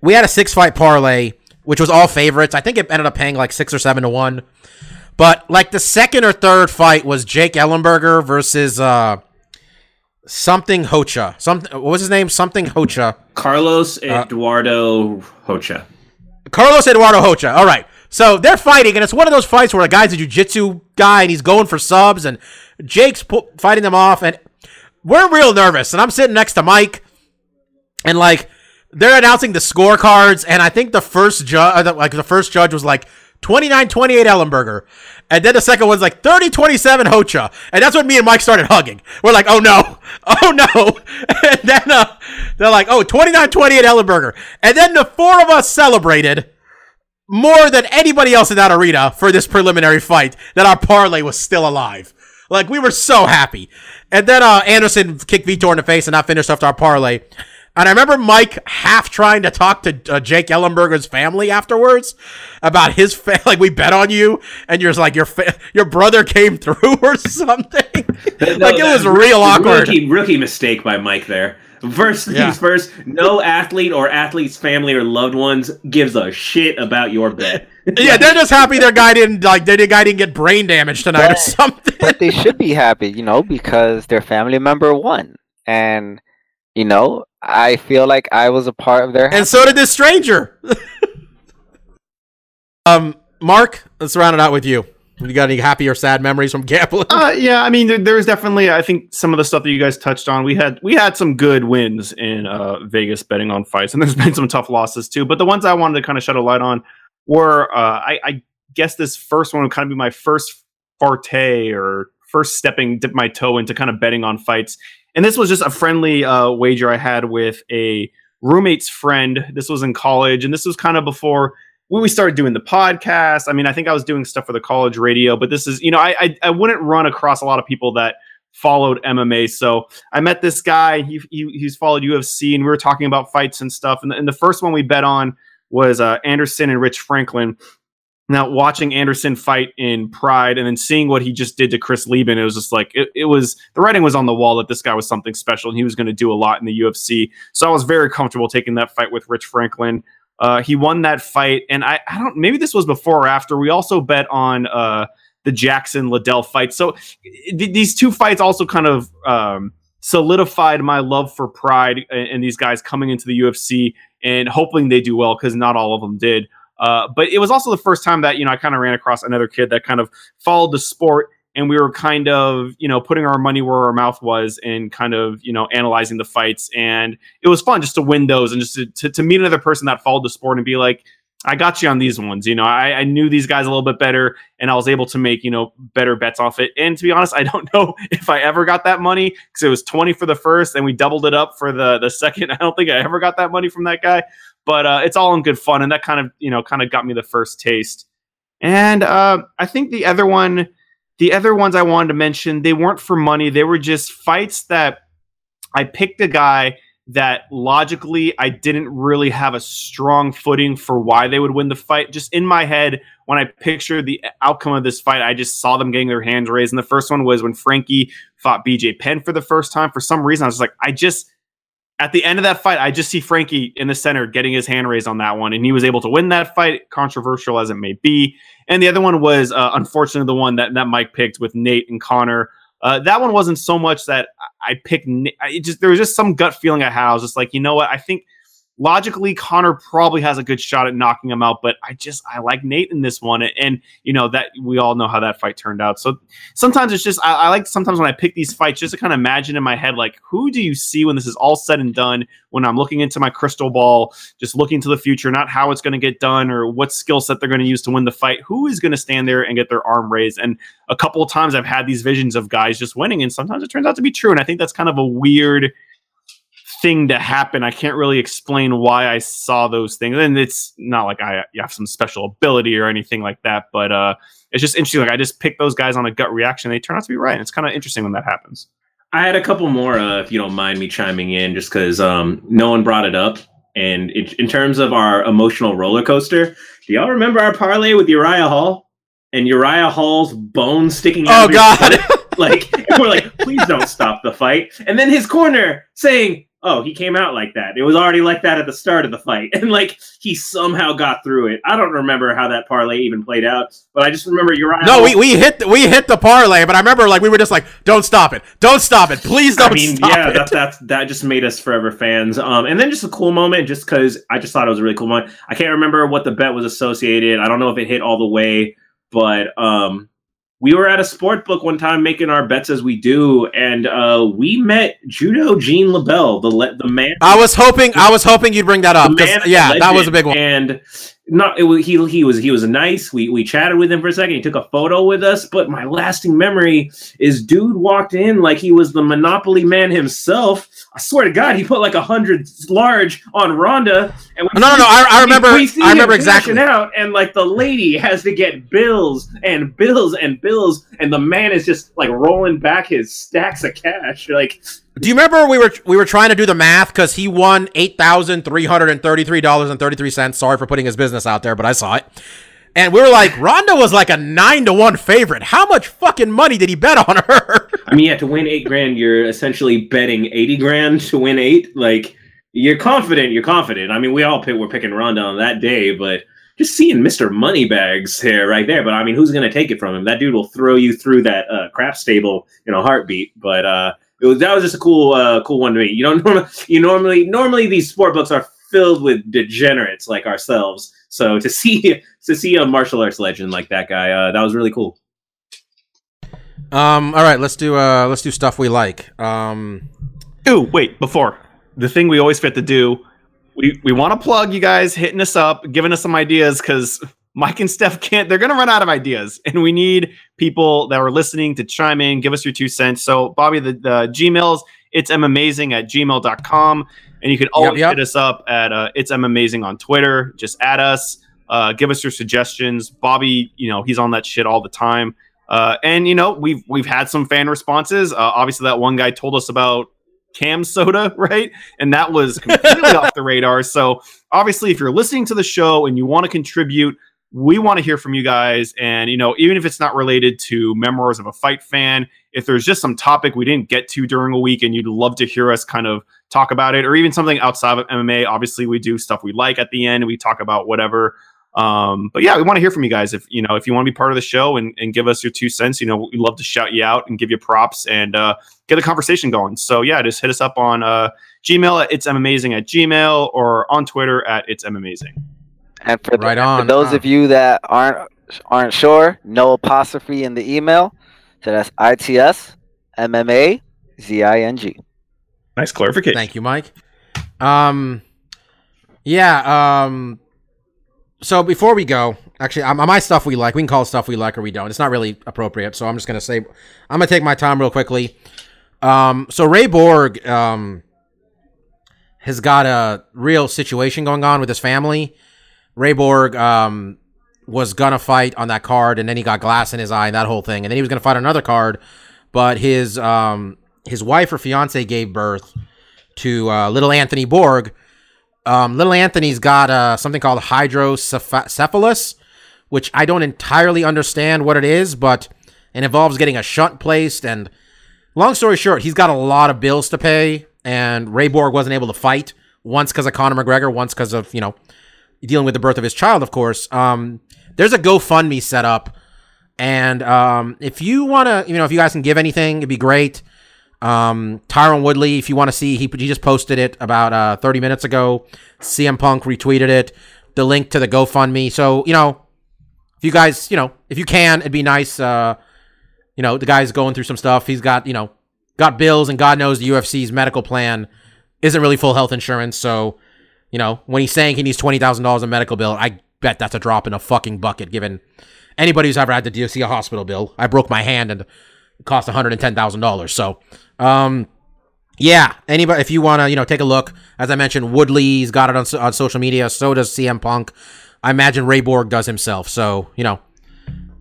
We had a six fight parlay, which was all favorites. I think it ended up paying like six or seven to one. But like the second or third fight was Jake Ellenberger versus uh something Rocha. Something what was his name? Something Rocha. Carlos Uh, Eduardo Rocha. Carlos Eduardo Rocha. All right. So they're fighting, and it's one of those fights where a guy's a jiu-jitsu guy, and he's going for subs, and Jake's pu- fighting them off, and we're real nervous. And I'm sitting next to Mike, and like they're announcing the scorecards, and I think the first judge, like the first judge was like 29-28 Ellenberger, and then the second one's like 30-27 Rocha, and that's when me and Mike started hugging. We're like, oh no, oh no, and then uh, they're like, oh 29-28 Ellenberger, and then the four of us celebrated more than anybody else in that arena for this preliminary fight that our parlay was still alive. Like we were so happy. And then uh, Anderson kicked Vitor in the face and I finished off our parlay. And I remember Mike half trying to talk to uh, Jake Ellenberger's family afterwards about his fa- like we bet on you and you're just like your fa- your brother came through or something. like it was real awkward. Rookie, rookie mistake by Mike there. First things Yeah. first, no athlete or athlete's family or loved ones gives a shit about your bet. Yeah, they're just happy their guy didn't like their guy didn't get brain damage tonight or something. but they should be happy, you know, because their family member won, and you know, I feel like I was a part of their. and so did this stranger. um, Mark, let's round it out with you. You got any happy or sad memories from gambling? Uh, yeah, I mean, there, there was definitely, I think, some of the stuff that you guys touched on. We had we had some good wins in uh, Vegas betting on fights, and there's been some tough losses too. But the ones I wanted to kind of shed a light on were, uh, I, I guess, this first one would kind of be my first forte or first stepping, dip my toe into kind of betting on fights. And this was just a friendly uh, wager I had with a roommate's friend. This was in college, and this was kind of before when we started doing the podcast. I mean, I think I was doing stuff for the college radio, but this is, you know, I I, I wouldn't run across a lot of people that followed MMA. So I met this guy. He, he he's followed UFC, and we were talking about fights and stuff. And the, and the first one we bet on was uh, Anderson and Rich Franklin. Now, watching Anderson fight in Pride and then seeing what he just did to Chris Leben, it was just like it, it was the writing was on the wall that this guy was something special and he was going to do a lot in the UFC. So I was very comfortable taking that fight with Rich Franklin. Uh, he won that fight, and I, I don't maybe this was before or after. We also bet on uh, the Jackson Liddell fight. So th- these two fights also kind of um, solidified my love for Pride and, and, these guys coming into the UFC and hoping they do well because not all of them did. Uh, but it was also the first time that you know I kind of ran across another kid that kind of followed the sport and we were kind of you know putting our money where our mouth was and kind of you know analyzing the fights and it was fun just to win those and just to, to, to meet another person that followed the sport and be like I got you on these ones. You know, I, I, knew these guys a little bit better, and I was able to make you know better bets off it. And to be honest, I don't know if I ever got that money because it was twenty for the first, and we doubled it up for the the second. I don't think I ever got that money from that guy, but uh, it's all in good fun, and that kind of you know kind of got me the first taste. And uh, I think the other one, the other ones I wanted to mention, they weren't for money. They were just fights that I picked a guy that logically I didn't really have a strong footing for why they would win the fight. Just in my head, when I pictured the outcome of this fight, I just saw them getting their hands raised. And the first one was when Frankie fought BJ Penn for the first time. For some reason, I was like, I just at the end of that fight, I just see Frankie in the center getting his hand raised on that one, and he was able to win that fight, controversial as it may be. And the other one was, uh, unfortunately, the one that, that Mike picked with Nate and Conor. Uh, that one wasn't so much that I picked. Just there was just some gut feeling I had. I was just like, you know what? I think logically Conor probably has a good shot at knocking him out, but I just I like Nate in this one, and you know that we all know how that fight turned out. So sometimes it's just I, I like sometimes when I pick these fights just to kind of imagine in my head like who do you see when this is all said and done when I'm looking into my crystal ball, just looking to the future, not how it's going to get done or what skill set they're going to use to win the fight. Who is going to stand there and get their arm raised? And a couple of times I've had these visions of guys just winning, and sometimes it turns out to be true. And I think that's kind of a weird thing to happen. I can't really explain why I saw those things. And it's not like I have some special ability or anything like that, but uh, it's just interesting. Like I just pick those guys on a gut reaction. They turn out to be right. And it's kind of interesting when that happens. I had a couple more, uh, if you don't mind me chiming in, just because um, no one brought it up. And it, in terms of our emotional roller coaster, do y'all remember our parlay with Uriah Hall and Uriah Hall's bone sticking out? Oh God! like we're like, please don't stop the fight. And then his corner saying, oh, he came out like that. It was already like that at the start of the fight. And like he somehow got through it. I don't remember how that parlay even played out, but I just remember Uriah. No, we, we hit the, we hit the parlay, but I remember like we were just like, don't stop it, don't stop it, please don't. I mean, yeah, that that that just made us forever fans. Um, and then just a cool moment, just because I just thought it was a really cool moment. I can't remember what the bet was associated. I don't know if it hit all the way, but um, we were at a sport book one time making our bets as we do, and uh, we met Judo Gene LeBell, the le- the man. I was hoping I was hoping you'd bring that up. Yeah, that was a big one. And not it was, he he was he was nice. We we chatted with him for a second. He took a photo with us. But my lasting memory is dude walked in like he was the Monopoly man himself. I swear to God, he put like a hundred large on Ronda. And no, no, no. I, I remember. I remember exactly. Out and like the lady has to get bills and bills and bills, and the man is just like rolling back his stacks of cash. Like do you remember we were we were trying to do the math because he won eight thousand three hundred and thirty three dollars and thirty three cents. Sorry for putting his business out there, but I saw it. And we were like, Ronda was like a nine to one favorite. How much fucking money did he bet on her? I mean, yeah, to win eight grand, you're essentially betting eighty grand to win eight. Like, you're confident. You're confident. I mean, we all pick, were picking Ronda on that day, but just seeing Mister Moneybags here right there. But I mean, who's gonna take it from him? That dude will throw you through that uh, craps table in a heartbeat. But uh, it was that was just a cool uh, cool one to me. You don't normally you normally normally these sport books are filled with degenerates like ourselves. So to see to see a martial arts legend like that guy, uh, that was really cool. Um. All right. Let's do. Uh. Let's do stuff we like. Um. Ooh. Wait. Before the thing we always fit to do, we we want to plug you guys hitting us up, giving us some ideas because Mike and Steph can't, they're going to run out of ideas. And we need people that are listening to chime in, give us your two cents. So, Bobby, the, the Gmails, it's amazing at gmail.com. And you can always yep, yep. hit us up at uh, it's amazing on Twitter. Just add us, uh, give us your suggestions. Bobby, you know, he's on that shit all the time. Uh, and you know, we've we've had some fan responses. Uh, obviously, that one guy told us about cam soda, right? And that was completely off the radar. So obviously, if you're listening to the show and you want to contribute, we want to hear from you guys. And you know, even if it's not related to memoirs of a fight fan, if there's just some topic we didn't get to during a week and you'd love to hear us kind of talk about it, or even something outside of MMA, obviously we do stuff we like at the end. And we talk about whatever. Um, but yeah, we want to hear from you guys. If you know, if you want to be part of the show and, and give us your two cents, you know, we love to shout you out and give you props and uh, get a conversation going. So yeah, just hit us up on uh, Gmail at it's amazing at Gmail or on Twitter at it's amazing. And for, Right the, on, for those uh. of you that aren't aren't sure, no apostrophe in the email. So that's I T S M M A Z I N G. Nice clarification. Thank you, Mike. Um, yeah. Um, so before we go, actually, um, my stuff we like, we can call stuff we like or we don't. It's not really appropriate, so I'm just gonna say, I'm gonna take my time real quickly. Um, so Ray Borg, um, has got a real situation going on with his family. Ray Borg, um, was gonna fight on that card, and then he got glass in his eye and that whole thing, and then he was gonna fight another card, but his um his wife or fiance gave birth to uh, little Anthony Borg. Um, little Anthony's got uh, something called hydrocephalus, which I don't entirely understand what it is, but it involves getting a shunt placed. And long story short, he's got a lot of bills to pay, and Ray Borg wasn't able to fight once because of Conor McGregor, once because of you know dealing with the birth of his child, of course. Um, there's a GoFundMe set up, and um, if you want to, you know, if you guys can give anything, it'd be great. Um, Tyron Woodley, if you want to see, he, he just posted it about uh, 30 minutes ago. CM Punk retweeted it. The link to the GoFundMe. So you know, if you guys, you know, if you can, it'd be nice. Uh, you know, the guy's going through some stuff. He's got, you know, got bills, and God knows the UFC's medical plan isn't really full health insurance. So, you know, when he's saying he needs twenty thousand dollars in medical bill, I bet that's a drop in a fucking bucket. Given anybody who's ever had to see a hospital bill, I broke my hand and it cost one hundred and ten thousand dollars. So, um, yeah, anybody, if you want to, you know, take a look. As I mentioned, Woodley's got it on, on social media. So does CM Punk. I imagine Ray Borg does himself. So, you know,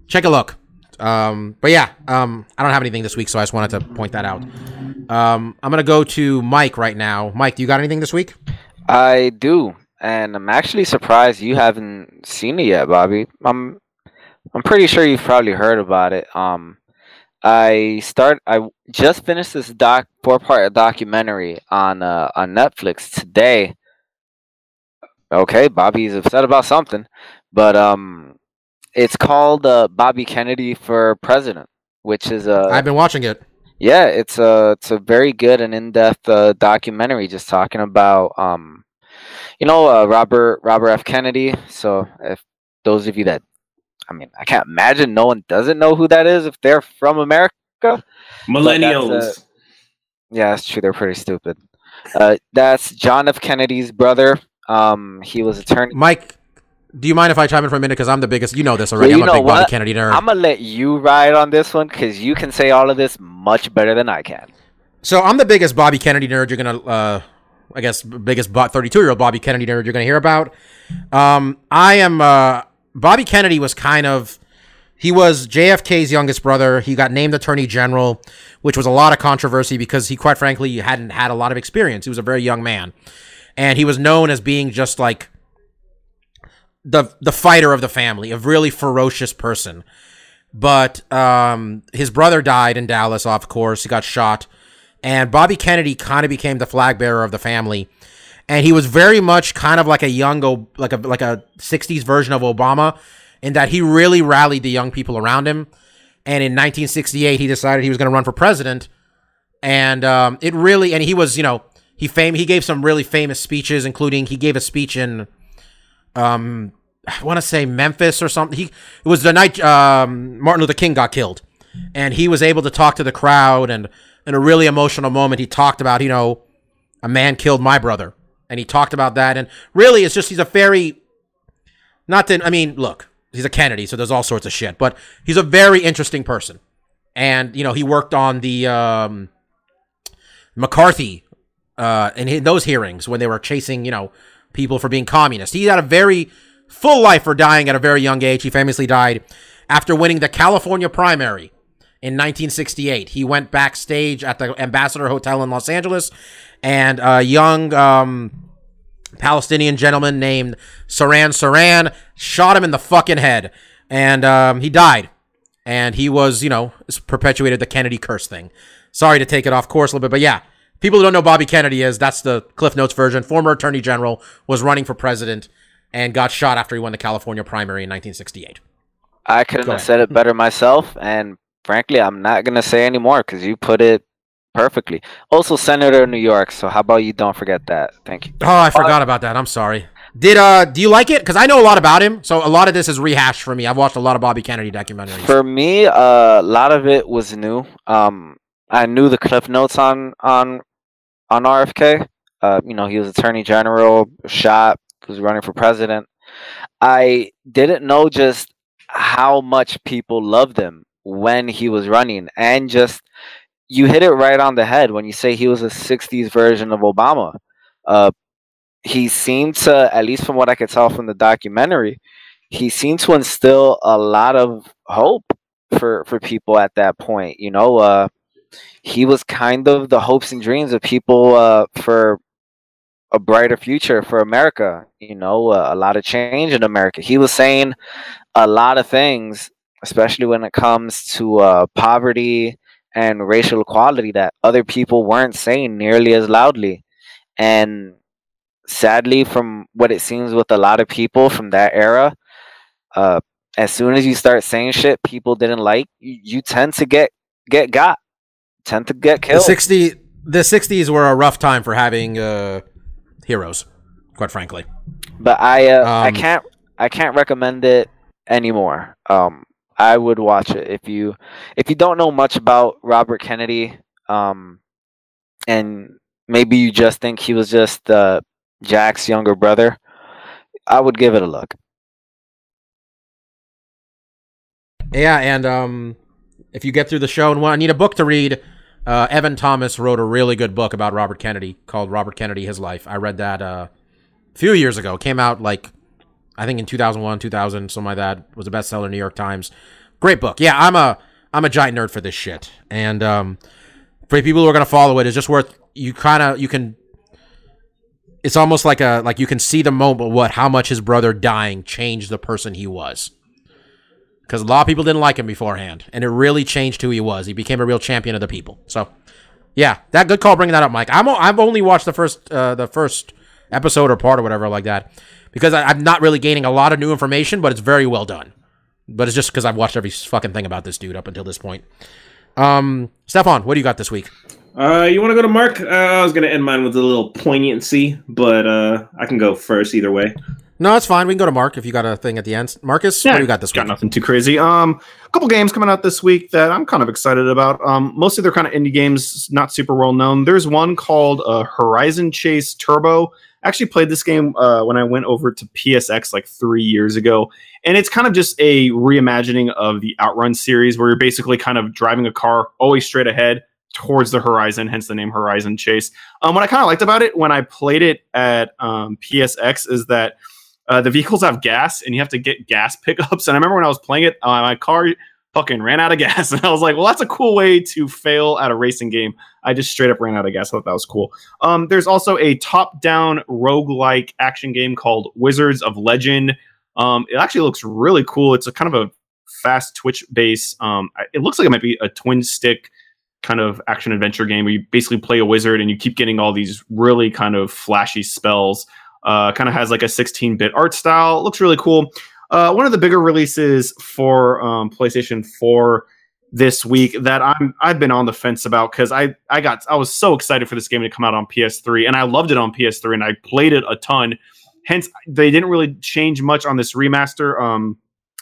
check a look. Um, but yeah, um, I don't have anything this week, so I just wanted to point that out. Um, I'm gonna go to Mike right now. Mike, do you got anything this week? I do, and I'm actually surprised you haven't seen it yet, Bobby. I'm I'm pretty sure you've probably heard about it. Um, I start. I just finished this doc four part documentary on uh, on Netflix today. Okay, Bobby's upset about something, but um, it's called uh, Bobby Kennedy for President, which is a I've been watching it. Yeah, it's a it's a very good and in depth uh, documentary, just talking about um, you know, uh, Robert Robert F. Kennedy. So if those of you that, I mean, I can't imagine no one doesn't know who that is if they're from America. Millennials. Yeah, that's true. They're pretty stupid. Uh, that's John F. Kennedy's brother. Um, he was attorney. Mike, do you mind if I chime in for a minute? Because I'm the biggest. You know this already. I'm a big Bobby? Kennedy nerd. I'm gonna let you ride on this one because you can say all of this much better than I can. So I'm the biggest Bobby Kennedy nerd you're gonna, uh, I guess, biggest 32 year old Bobby Kennedy nerd you're gonna hear about. Um, I am. Uh, Bobby Kennedy was kind of. He was JFK's youngest brother. He got named Attorney General, which was a lot of controversy because he, quite frankly, hadn't had a lot of experience. He was a very young man, and he was known as being just like the the fighter of the family, a really ferocious person. But um, his brother died in Dallas, of course. He got shot. And Bobby Kennedy kind of became the flag bearer of the family. And he was very much kind of like a young, like a like a '60s version of Obama, in that he really rallied the young people around him. And in 1968, he decided he was going to run for president. And um, it really, and he was, you know, he fame he gave some really famous speeches, including he gave a speech in um I want to say Memphis or something. He it was the night um, Martin Luther King got killed, and he was able to talk to the crowd, and in a really emotional moment, he talked about you know a man killed my brother, and he talked about that, and really it's just he's a very not that I mean look he's a Kennedy, so there's all sorts of shit, but he's a very interesting person, and you know he worked on the um, McCarthy uh, in those hearings when they were chasing, you know, people for being communist. He had a very full life for dying at a very young age. He famously died after winning the California primary in 1968. He went backstage at the Ambassador Hotel in Los Angeles, and a young um, Palestinian gentleman named Sirhan Sirhan shot him in the fucking head, and um, he died. And he was, you know, perpetuated the Kennedy curse thing. Sorry to take it off course a little bit, but yeah, people who don't know Bobby Kennedy is that's the Cliff Notes version. Former Attorney General was running for president and got shot after he won the California primary in 1968. I couldn't have said it better myself, and frankly, I'm not gonna say anymore because you put it perfectly. Also, Senator of New York. So how about you don't forget that? Thank you. Oh, I forgot about that. I'm sorry. Did uh do you like it? Because I know a lot about him, so a lot of this is rehashed for me. I've watched a lot of Bobby Kennedy documentaries. For me, uh, a lot of it was new. Um, I knew the cliff notes on on on RFK. Uh, you know, he was Attorney General, shot, was running for president. I didn't know just how much people loved him when he was running, and just you hit it right on the head when you say he was a '60s version of Obama. Uh, he seemed to, at least from what I could tell from the documentary, he seemed to instill a lot of hope for for people at that point. You know, uh, he was kind of the hopes and dreams of people uh, for a brighter future for America. You know, uh, a lot of change in America. He was saying a lot of things, especially when it comes to uh, poverty and racial equality, that other people weren't saying nearly as loudly. And sadly, from what it seems with a lot of people from that era, uh, as soon as you start saying shit people didn't like, you, you tend to get get got, tend to get the killed. 60 the 60s were a rough time for having uh heroes, quite frankly. but I uh, I Um, can't I can't recommend it anymore. Um, I would watch it if you if you don't know much about Robert Kennedy, um, and maybe you just think he was just uh, Jack's younger brother. I would give it a look. Yeah, and um if you get through the show and want I need a book to read, uh Evan Thomas wrote a really good book about Robert Kennedy called Robert Kennedy His Life. I read that uh a few years ago. It came out like I think in 2001, 2000, something like that. Was a bestseller New York Times. Great book. Yeah, I'm a I'm a giant nerd for this shit. And um for people who are to follow it, it's just worth you kind of you can it's almost like a like you can see the moment what how much his brother dying changed the person he was because a lot of people didn't like him beforehand, and it really changed who he was. He became a real champion of the people. So, yeah, that good call bringing that up, Mike. I'm I've only watched the first uh, the first episode or part or whatever like that because I, I'm not really gaining a lot of new information, but it's very well done. But it's just because I've watched every fucking thing about this dude up until this point. Um, Stefan, what do you got this week? Uh, you want to go to Mark? Uh, I was gonna end mine with a little poignancy, but uh, I can go first either way. No, it's fine. We can go to Mark if you got a thing at the end. Marcus, what do you got this got week? nothing too crazy. Um, a couple games coming out this week that I'm kind of excited about. Um, mostly they're kind of indie games, not super well known. There's one called uh, Horizon Chase Turbo. I actually played this game uh, when I went over to PSX like three years ago, and it's kind of just a reimagining of the Outrun series, where you're basically kind of driving a car always straight ahead towards the horizon, hence the name Horizon Chase. Um, what I kind of liked about it when I played it at um, PSX is that uh, the vehicles have gas and you have to get gas pickups. And I remember when I was playing it, uh, my car fucking ran out of gas. And I was like, well, that's a cool way to fail at a racing game. I just straight up ran out of gas. I thought that was cool. Um, there's also a top down roguelike action game called Wizards of Legend. Um, it actually looks really cool. It's a kind of a fast twitch base. Um, it looks like it might be a twin stick kind of action adventure game where you basically play a wizard and you keep getting all these really kind of flashy spells. Uh, kind of has like a 16 bit art style. Looks really cool. Uh, one of the bigger releases for um, PlayStation 4 this week that I'm I've been on the fence about because I I got I was so excited for this game to come out on PS3 and I loved it on PS3 and I played it a ton. Hence, they didn't really change much on this remaster. Um,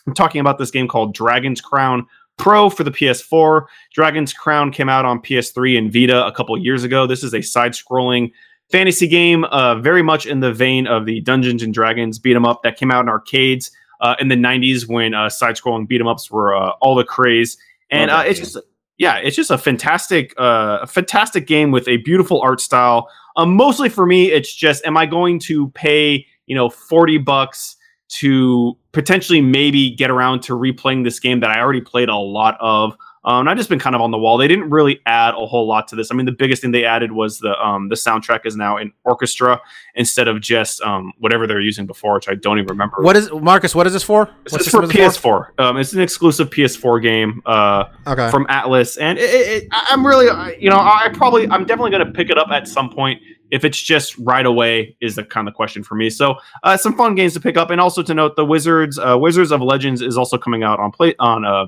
I'm talking about this game called Dragon's Crown Pro for the PS4. Dragon's Crown came out on PS3 and Vita a couple years ago. This is a side-scrolling fantasy game, uh, very much in the vein of the Dungeons and Dragons beat 'em up that came out in arcades uh, in the 90s when uh, side-scrolling beat 'em ups were uh, all the craze. And uh, it's game. just yeah, it's just a fantastic, uh, a fantastic game with a beautiful art style. Um, mostly for me, it's just, am I going to pay you know forty bucks to potentially maybe get around to replaying this game that I already played a lot of? Um, and I've just been kind of on the wall. They didn't really add a whole lot to this. I mean, the biggest thing they added was the um, the soundtrack is now in orchestra instead of just um, whatever they're using before, which I don't even remember. What is Marcus? What is this for? This is for PS4. Um, it's an exclusive PS4 game. Uh, Okay. from Atlus, and it, it, it, I'm really, you know, I probably, I'm definitely going to pick it up at some point. If it's just right away, is the kind of question for me. So, uh, some fun games to pick up, and also to note, the Wizards, uh, Wizards of Legends is also coming out on play on uh,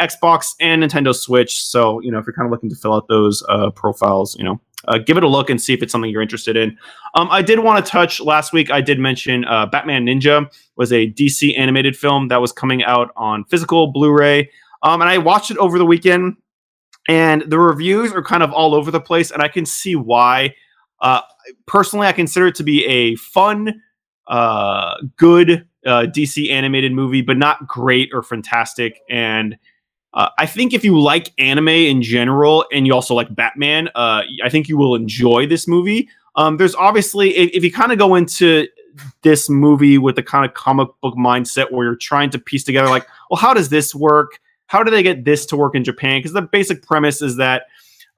Xbox and Nintendo Switch. So, you know, if you're kind of looking to fill out those uh, profiles, you know, uh, give it a look and see if it's something you're interested in. Um, I did want to touch last week. I did mention uh, Batman Ninja was a DC animated film that was coming out on physical Blu-ray. Um, and I watched it over the weekend, and the reviews are kind of all over the place, and I can see why. Uh, personally, I consider it to be a fun, uh, good uh, DC animated movie, but not great or fantastic. And uh, I think if you like anime in general, and you also like Batman, uh, I think you will enjoy this movie. Um, there's obviously, if, if you kind of go into this movie with the kind of comic book mindset where you're trying to piece together, like, well, how does this work? how do they get this to work in Japan? Because the basic premise is that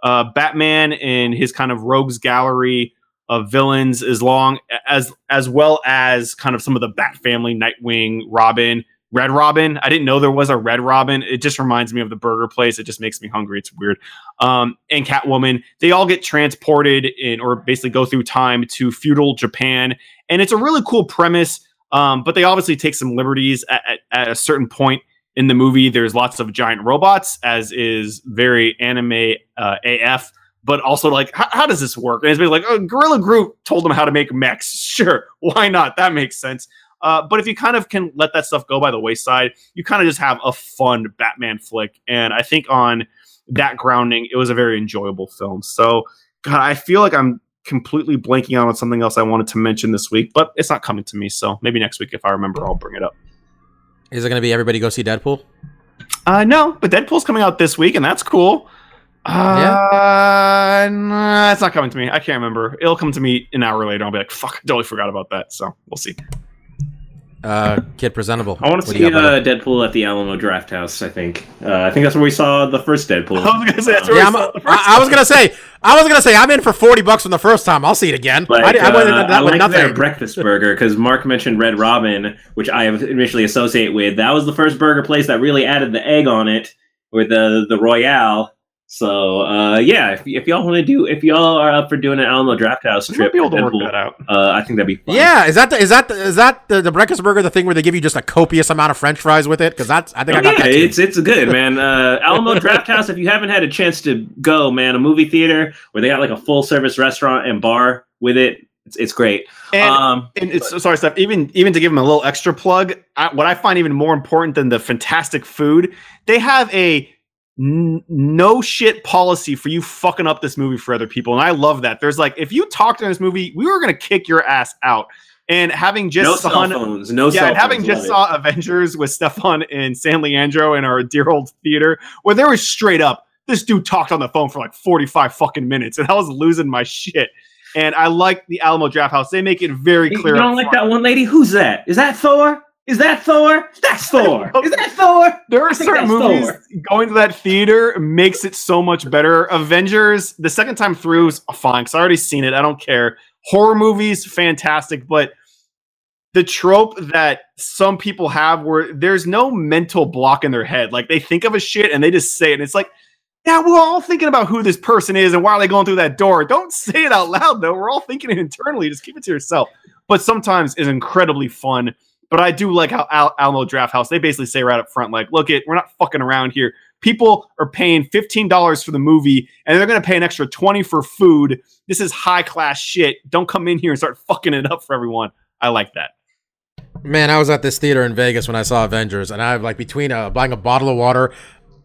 uh, Batman and his kind of rogues gallery of villains, as long as as well as kind of some of the Bat family, Nightwing, Robin, Red Robin. I didn't know there was a Red Robin. It just reminds me of the burger place. It just makes me hungry. It's weird. Um, and Catwoman, they all get transported in, or basically go through time to feudal Japan, and it's a really cool premise. Um, but they obviously take some liberties at, at, at a certain point in the movie there's lots of giant robots as is very anime uh, af but also like how, how does this work and it's basically like oh, Gorilla Grodd told them how to make mechs sure why not that makes sense uh, but if you kind of can let that stuff go by the wayside you kind of just have a fun batman flick and i think on that grounding it was a very enjoyable film so god i feel like i'm completely blanking out on something else i wanted to mention this week but it's not coming to me so maybe next week if i remember i'll bring it up Is it going to be everybody go see Deadpool? Uh, no, but Deadpool's coming out this week, and that's cool. Uh, nah, it's not coming to me. I can't remember. It'll come to me an hour later. I'll be like, "Fuck, I totally forgot about that." So we'll see. Uh, Kid Presentable. I want to do see you got, uh. Deadpool at the Alamo Drafthouse. I think. Uh, I think that's where we saw the first Deadpool. I was gonna say that's where yeah, I I'm, the first I, I was gonna say, I was gonna say, I'm in for forty bucks from the first time. I'll see it again. Like, I, di- I went into uh, that I with like their breakfast burger because Mark mentioned Red Robin, which I initially associate with. That was the first burger place that really added the egg on it with the the Royale. So uh, yeah, if, if y'all want to do, if y'all are up for doing an Alamo Drafthouse We trip, might be able to work that out. Uh, I think that'd be fun. Yeah, is that the, is that the, is that the, the breakfast burger the thing where they give you just a copious amount of French fries with it? Because that's I think I got yeah, that. Too. it's it's good, man. Uh, Alamo Drafthouse. If you haven't had a chance to go, man, a movie theater where they got like a full service restaurant and bar with it. It's, it's great. And, um, and it's sorry, Steph. Even even to give them a little extra plug, I, what I find even more important than the fantastic food, they have a n- no shit policy for you fucking up this movie for other people, and I love that. There's like, if you talked in this movie, we were gonna kick your ass out. And having just no saw- cell phones. No yeah, having phones. just saw Avengers with Stefan and San Leandro in our dear old theater, where there was straight up, this dude talked on the phone for like 45 fucking minutes, and I was losing my shit. And I like the Alamo Drafthouse. They make it very clear. You don't like front. that one lady? Who's that? Is that Thor? Is that Thor? That's Thor. Is that Thor? There are certain movies Thor. going to that theater makes it so much better. Avengers, the second time through is fine because I already seen it. I don't care. Horror movies, fantastic, but the trope that some people have where there's no mental block in their head. Like they think of a shit and they just say it. And it's like, yeah, we're all thinking about who this person is and why are they going through that door. Don't say it out loud though. We're all thinking it internally. Just keep it to yourself. But sometimes it's incredibly fun. But I do like how Al- Alamo Drafthouse, they basically say right up front, like, look, it, we're not fucking around here. People are paying $15 for the movie and they're going to pay an extra 20 for food. This is high class shit. Don't come in here and start fucking it up for everyone. I like that. Man, I was at this theater in Vegas when I saw Avengers, and I like between uh, buying a bottle of water,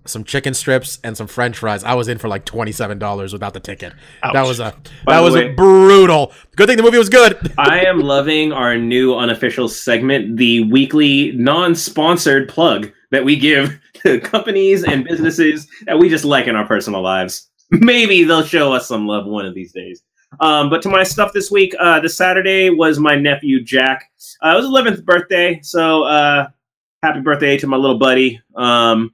some chicken strips, and some French fries. I was in for like twenty seven dollars without the ticket. That was a By that was way- brutal. Good thing the movie was good. I am loving our new unofficial segment, the weekly non-sponsored plug that we give to companies and businesses that we just like in our personal lives. Maybe they'll show us some love one of these days. Um, but to my stuff this week, uh, this Saturday was my nephew Jack. Uh, it was 11th birthday, so uh, happy birthday to my little buddy. Um,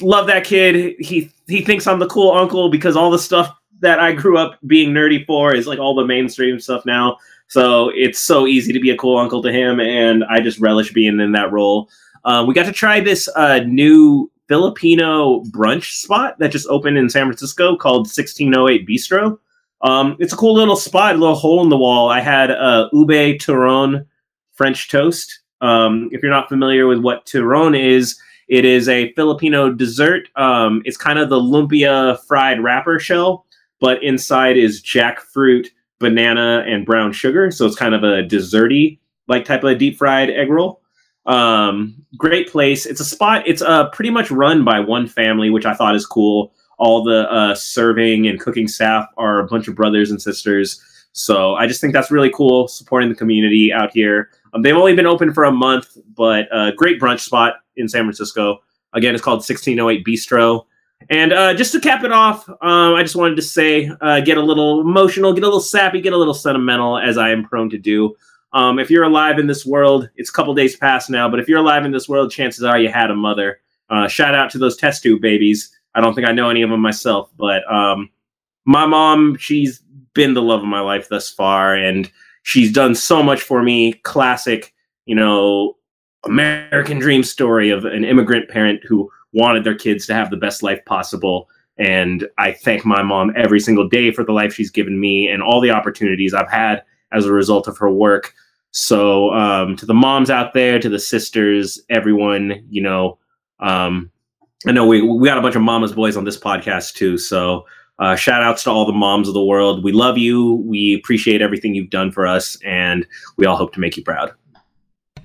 love that kid. He he thinks I'm the cool uncle because all the stuff that I grew up being nerdy for is like all the mainstream stuff now. So it's so easy to be a cool uncle to him, and I just relish being in that role. Um, we got to try this uh, new Filipino brunch spot that just opened in San Francisco called 1608 Bistro. Um, it's a cool little spot, a little hole in the wall. I had uh, ube turon French toast. Um, if you're not familiar with what turon is, it is a Filipino dessert. Um, it's kind of the lumpia fried wrapper shell, but inside is jackfruit, banana, and brown sugar. So it's kind of a desserty like type of deep fried egg roll. Um, great place. It's a spot. It's uh, pretty much run by one family, which I thought is cool. All the uh, serving and cooking staff are a bunch of brothers and sisters. So I just think that's really cool, supporting the community out here. Um, they've only been open for a month, but a great brunch spot in San Francisco. Again, it's called 1608 Bistro. And uh, just to cap it off, um, I just wanted to say, uh, get a little emotional, get a little sappy, get a little sentimental, as I am prone to do. Um, if you're alive in this world, it's a couple days past now, but if you're alive in this world, chances are you had a mother. Uh, shout out to those test tube babies. I don't think I know any of them myself, but um, my mom, she's been the love of my life thus far, and she's done so much for me. Classic, you know, American dream story of an immigrant parent who wanted their kids to have the best life possible. And I thank my mom every single day for the life she's given me and all the opportunities I've had as a result of her work. So um, to the moms out there, to the sisters, everyone, you know, um, I know we we got a bunch of mamas boys on this podcast too. So uh, shout outs to all the moms of the world. We love you. We appreciate everything you've done for us, and we all hope to make you proud.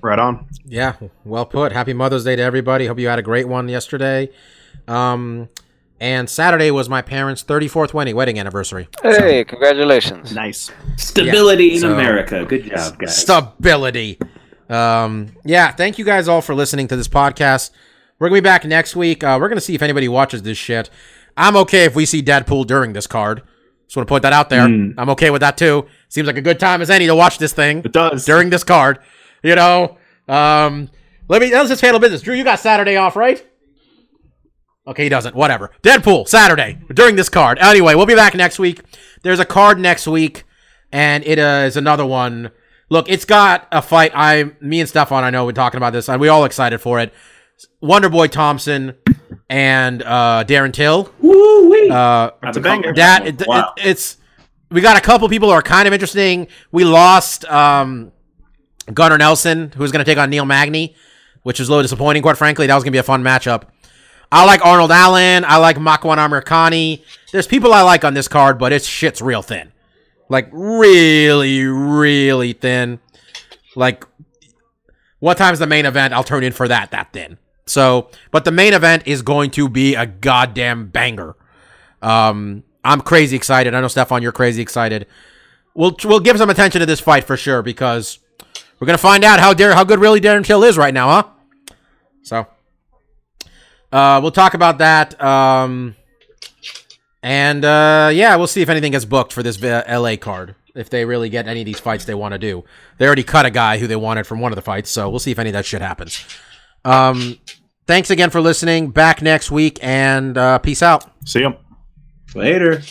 Right on. Yeah, well put. Happy Mother's Day to everybody. Hope you had a great one yesterday. Um, and Saturday was my parents' 34th wedding wedding anniversary. Hey, congratulations. Nice. Stability Yeah, in so- America. Good job, guys. Stability. Um, yeah, thank you guys all for listening to this podcast. We're gonna be back next week. Uh, we're gonna see if anybody watches this shit. I'm okay if we see Deadpool during this card. Just want to put that out there. Mm. I'm okay with that too. Seems like a good time as any to watch this thing It does. during this card. You know, um, let me let's just handle business. Drew, you got Saturday off, right? Okay, he doesn't. Whatever. Deadpool Saturday during this card. Anyway, we'll be back next week. There's a card next week, and it uh, is another one. Look, it's got a fight. I, me and Stefan, I know we're talking about this, and we all excited for it. Wonder Boy Thompson and uh, Darren Till. Woo wee. Uh, That's a banger. that it, Wow. it- it's we got a couple people who are kind of interesting. We lost um, Gunnar Nelson, who's going to take on Neil Magny, which is a little disappointing, quite frankly. That was going to be a fun matchup. I like Arnold Allen. I like Makwan Amirkhani. There's people I like on this card, but it's shit's real thin. Like really, really thin. Like what time's the main event? I'll turn in for that that thin. So, but the main event is going to be a goddamn banger. Um, I'm crazy excited. I know Stefan, you're crazy excited. We'll we'll give some attention to this fight for sure because we're gonna find out how Dar- how good really Darren Till is right now, huh? So, uh, we'll talk about that. Um, and uh, yeah, we'll see if anything gets booked for this uh, LA card. If they really get any of these fights they want to do, they already cut a guy who they wanted from one of the fights, so we'll see if any of that shit happens. Um, thanks again for listening. Back next week, and uh, peace out. See ya. Later.